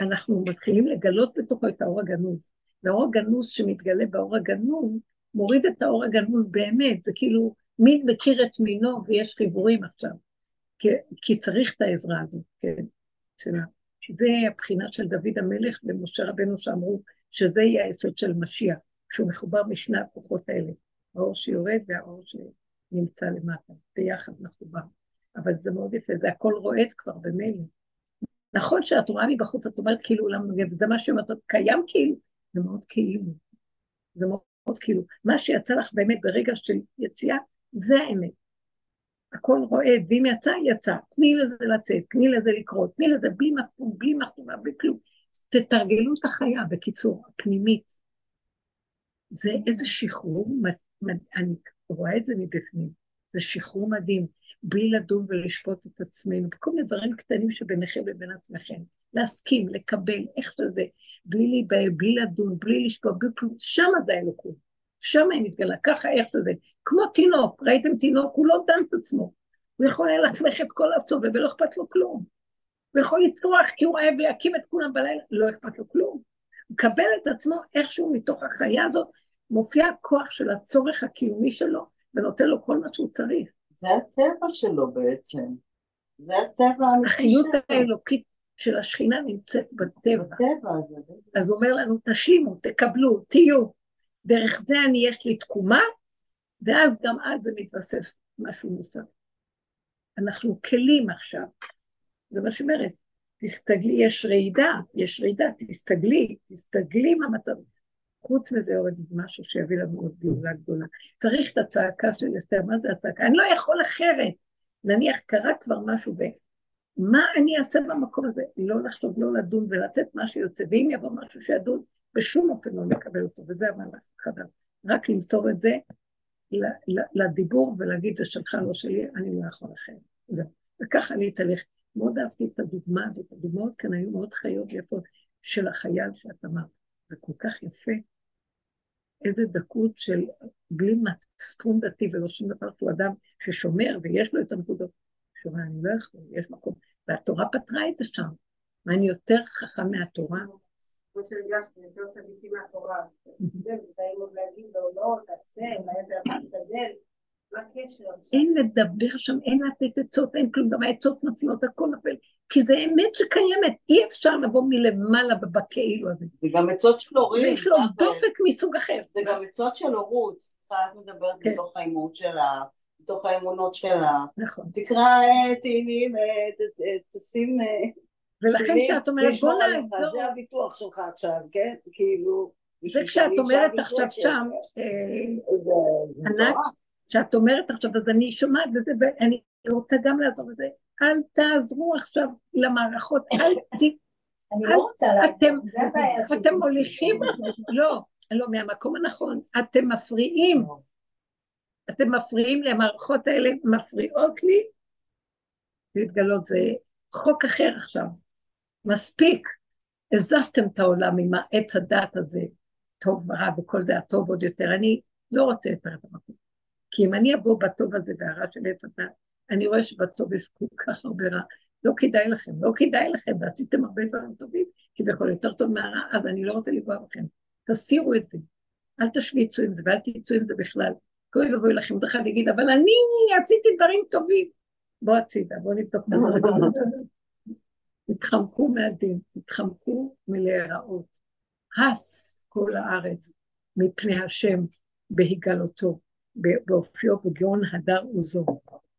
S1: אנחנו מתחילים לגלות בתוכו את האור הגנוז. והאור הגנוז שמתגלה באור הגנוז, מוריד את האור הגנוז באמת, זה כאילו מין מכיר את מינו ויש חיבורים עכשיו. כי, כי צריך את העזרה הזאת, כן, שלה. זה הבחינה של דוד המלך ומשה רבנו שאמרו שזה יהיה היסוד של משיח, שהוא מחובר משני הכוחות האלה, האור שיורד והאור שנמצא למטה, ביחד מחובר. אבל זה מאוד יפה, זה הכל רועד כבר במילא. נכון שאת רואה מבחוץ, את אומרת כאילו עולם נוגד, זה מה שאומרת, קיים כאילו, זה מאוד כאילו. זה מאוד, מאוד כאילו. מה שיצא לך באמת ברגע של יציאה, זה האמת. הכל רועד, ואם יצא, יצא. תני לזה לצאת, תני לזה לקרות, תני לזה בלי מצפון, בלי מחתומה, בלי כלום. תתרגלו את החיה, בקיצור, הפנימית. זה איזה שחרור, אני רואה את זה מבפנים. זה שחרור מדהים, בלי לדון ולשפוט את עצמנו, בכל מיני דברים קטנים שביניכם לבין עצמכם. להסכים, לקבל, איך שזה, בלי להיבהל, בלי לדון, בלי לשפוט, בלי כלום, שמה זה האלוקות. שמה היא מתגלה, ככה איך שזה. כמו תינוק, ראיתם תינוק, הוא לא דן את עצמו. הוא יכול ללכלך את כל הסובב ולא אכפת לו כלום. הוא יכול לצרוח כי הוא רעב ויקים את כולם בלילה, לא אכפת לו כלום. הוא מקבל את עצמו איכשהו מתוך החיה הזאת, מופיע הכוח של הצורך הקיומי שלו, ונותן לו כל מה שהוא צריך.
S3: זה הטבע שלו בעצם. זה הטבע האמיתי
S1: החיות. האלוקית של השכינה נמצאת בטבע.
S3: הטבע הזה.
S1: אז הוא אומר לנו, תשלימו, תקבלו, תהיו. דרך זה אני, יש לי תקומה, ואז גם אז זה מתווסף משהו נוסף. אנחנו כלים עכשיו. זה מה שאומרת, תסתגלי, יש רעידה, יש רעידה, תסתגלי, תסתגלי מהמצב. חוץ מזה יורד משהו שיביא לנו עוד גאולה גדולה. צריך את הצעקה של אסתר, מה זה הצעקה? אני לא יכול אחרת. נניח קרה כבר משהו ב... מה אני אעשה במקום הזה? לא לחשוב, לא לדון ולתת מה שיוצא, ואם יבוא משהו שידון, בשום אופן לא לקבל אותו, וזה המהלך החדש. רק למסור את זה לדיבור ולהגיד, זה שלך, לא שלי, אני לא יכול אחרת. זהו. וככה אני אתהלך. מאוד אהבתי את הדוגמה הזאת, הדוגמאות כאן היו מאוד חיות ויפות של החייל שאת אמרת. זה כל כך יפה. איזה דקות של בלי מצפון דתי ולא שום דבר שהוא אדם ששומר ויש לו את הנקודות. שומע, אני לא יכול, יש מקום. והתורה פתרה את זה שם. מה, אני יותר חכם מהתורה?
S5: כמו שהרגשתי, יותר צדיקים מהתורה. זה, ובאים עוד להגיד לו, לא, תעשה, אולי אתה תשתדל. מה הקשר?
S1: אין לדבר שם, אין לתת עצות, אין כלום, גם העצות נופלות, הכל נופל. כי זה אמת שקיימת, אי אפשר לבוא מלמעלה בכאילו הזה.
S3: זה גם עצות של הורים.
S1: ויש לו. דופק מסוג אחר.
S3: זה גם עצות של הורות. את מדברת
S1: כן.
S3: מתוך האימות שלה, מתוך האמונות שלה.
S1: נכון.
S3: תקרא תהילים, תשים... אה,
S1: ולכן כשאת אומרת, בוא נעזור,
S3: זה הביטוח שלך עכשיו, כן? כאילו...
S1: זה כשאת אומרת עכשיו. שם, אה, ענת. כשאת אומרת עכשיו, אז אני שומעת ואני רוצה גם לעזור בזה, אל תעזרו עכשיו למערכות, אל ת...
S4: אני לא רוצה לעזור,
S1: אתם,
S4: זה הבעיה שלי.
S1: אתם מוליכים, לא, לא, מהמקום הנכון, אתם מפריעים, אתם מפריעים לי, המערכות האלה מפריעות לי. להתגלות, זה חוק אחר עכשיו, מספיק, הזזתם את העולם עם העץ הדת הזה, טוב ורע וכל זה הטוב עוד יותר, אני לא רוצה יותר את המקום, כי אם אני אבוא בטוב הזה והרע של עץ הדת, אני רואה שבטוב יש כל כך הרבה רע, לא כדאי לכם, לא כדאי לכם, ועשיתם הרבה דברים טובים, כביכול יותר טוב מהרע, אז אני לא רוצה לפגוע בכם. תסירו את זה, אל תשמיצו עם זה ואל תצאו עם זה בכלל. אוי ואבוי לכם, עוד אחד יגיד, אבל אני עשיתי דברים טובים. בוא הצידה, בוא נבדוק את הדברים. תתחמקו מהדין, תתחמקו מלהיראות. הס כל הארץ מפני השם בהיגלותו. באופיו בגאון הדר עוזו.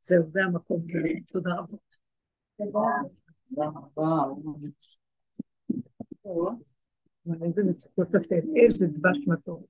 S1: זהו, זה המקום, זה תודה רבה.
S3: וואו.
S1: איזה מצוקות אתם, איזה דבש מתוק.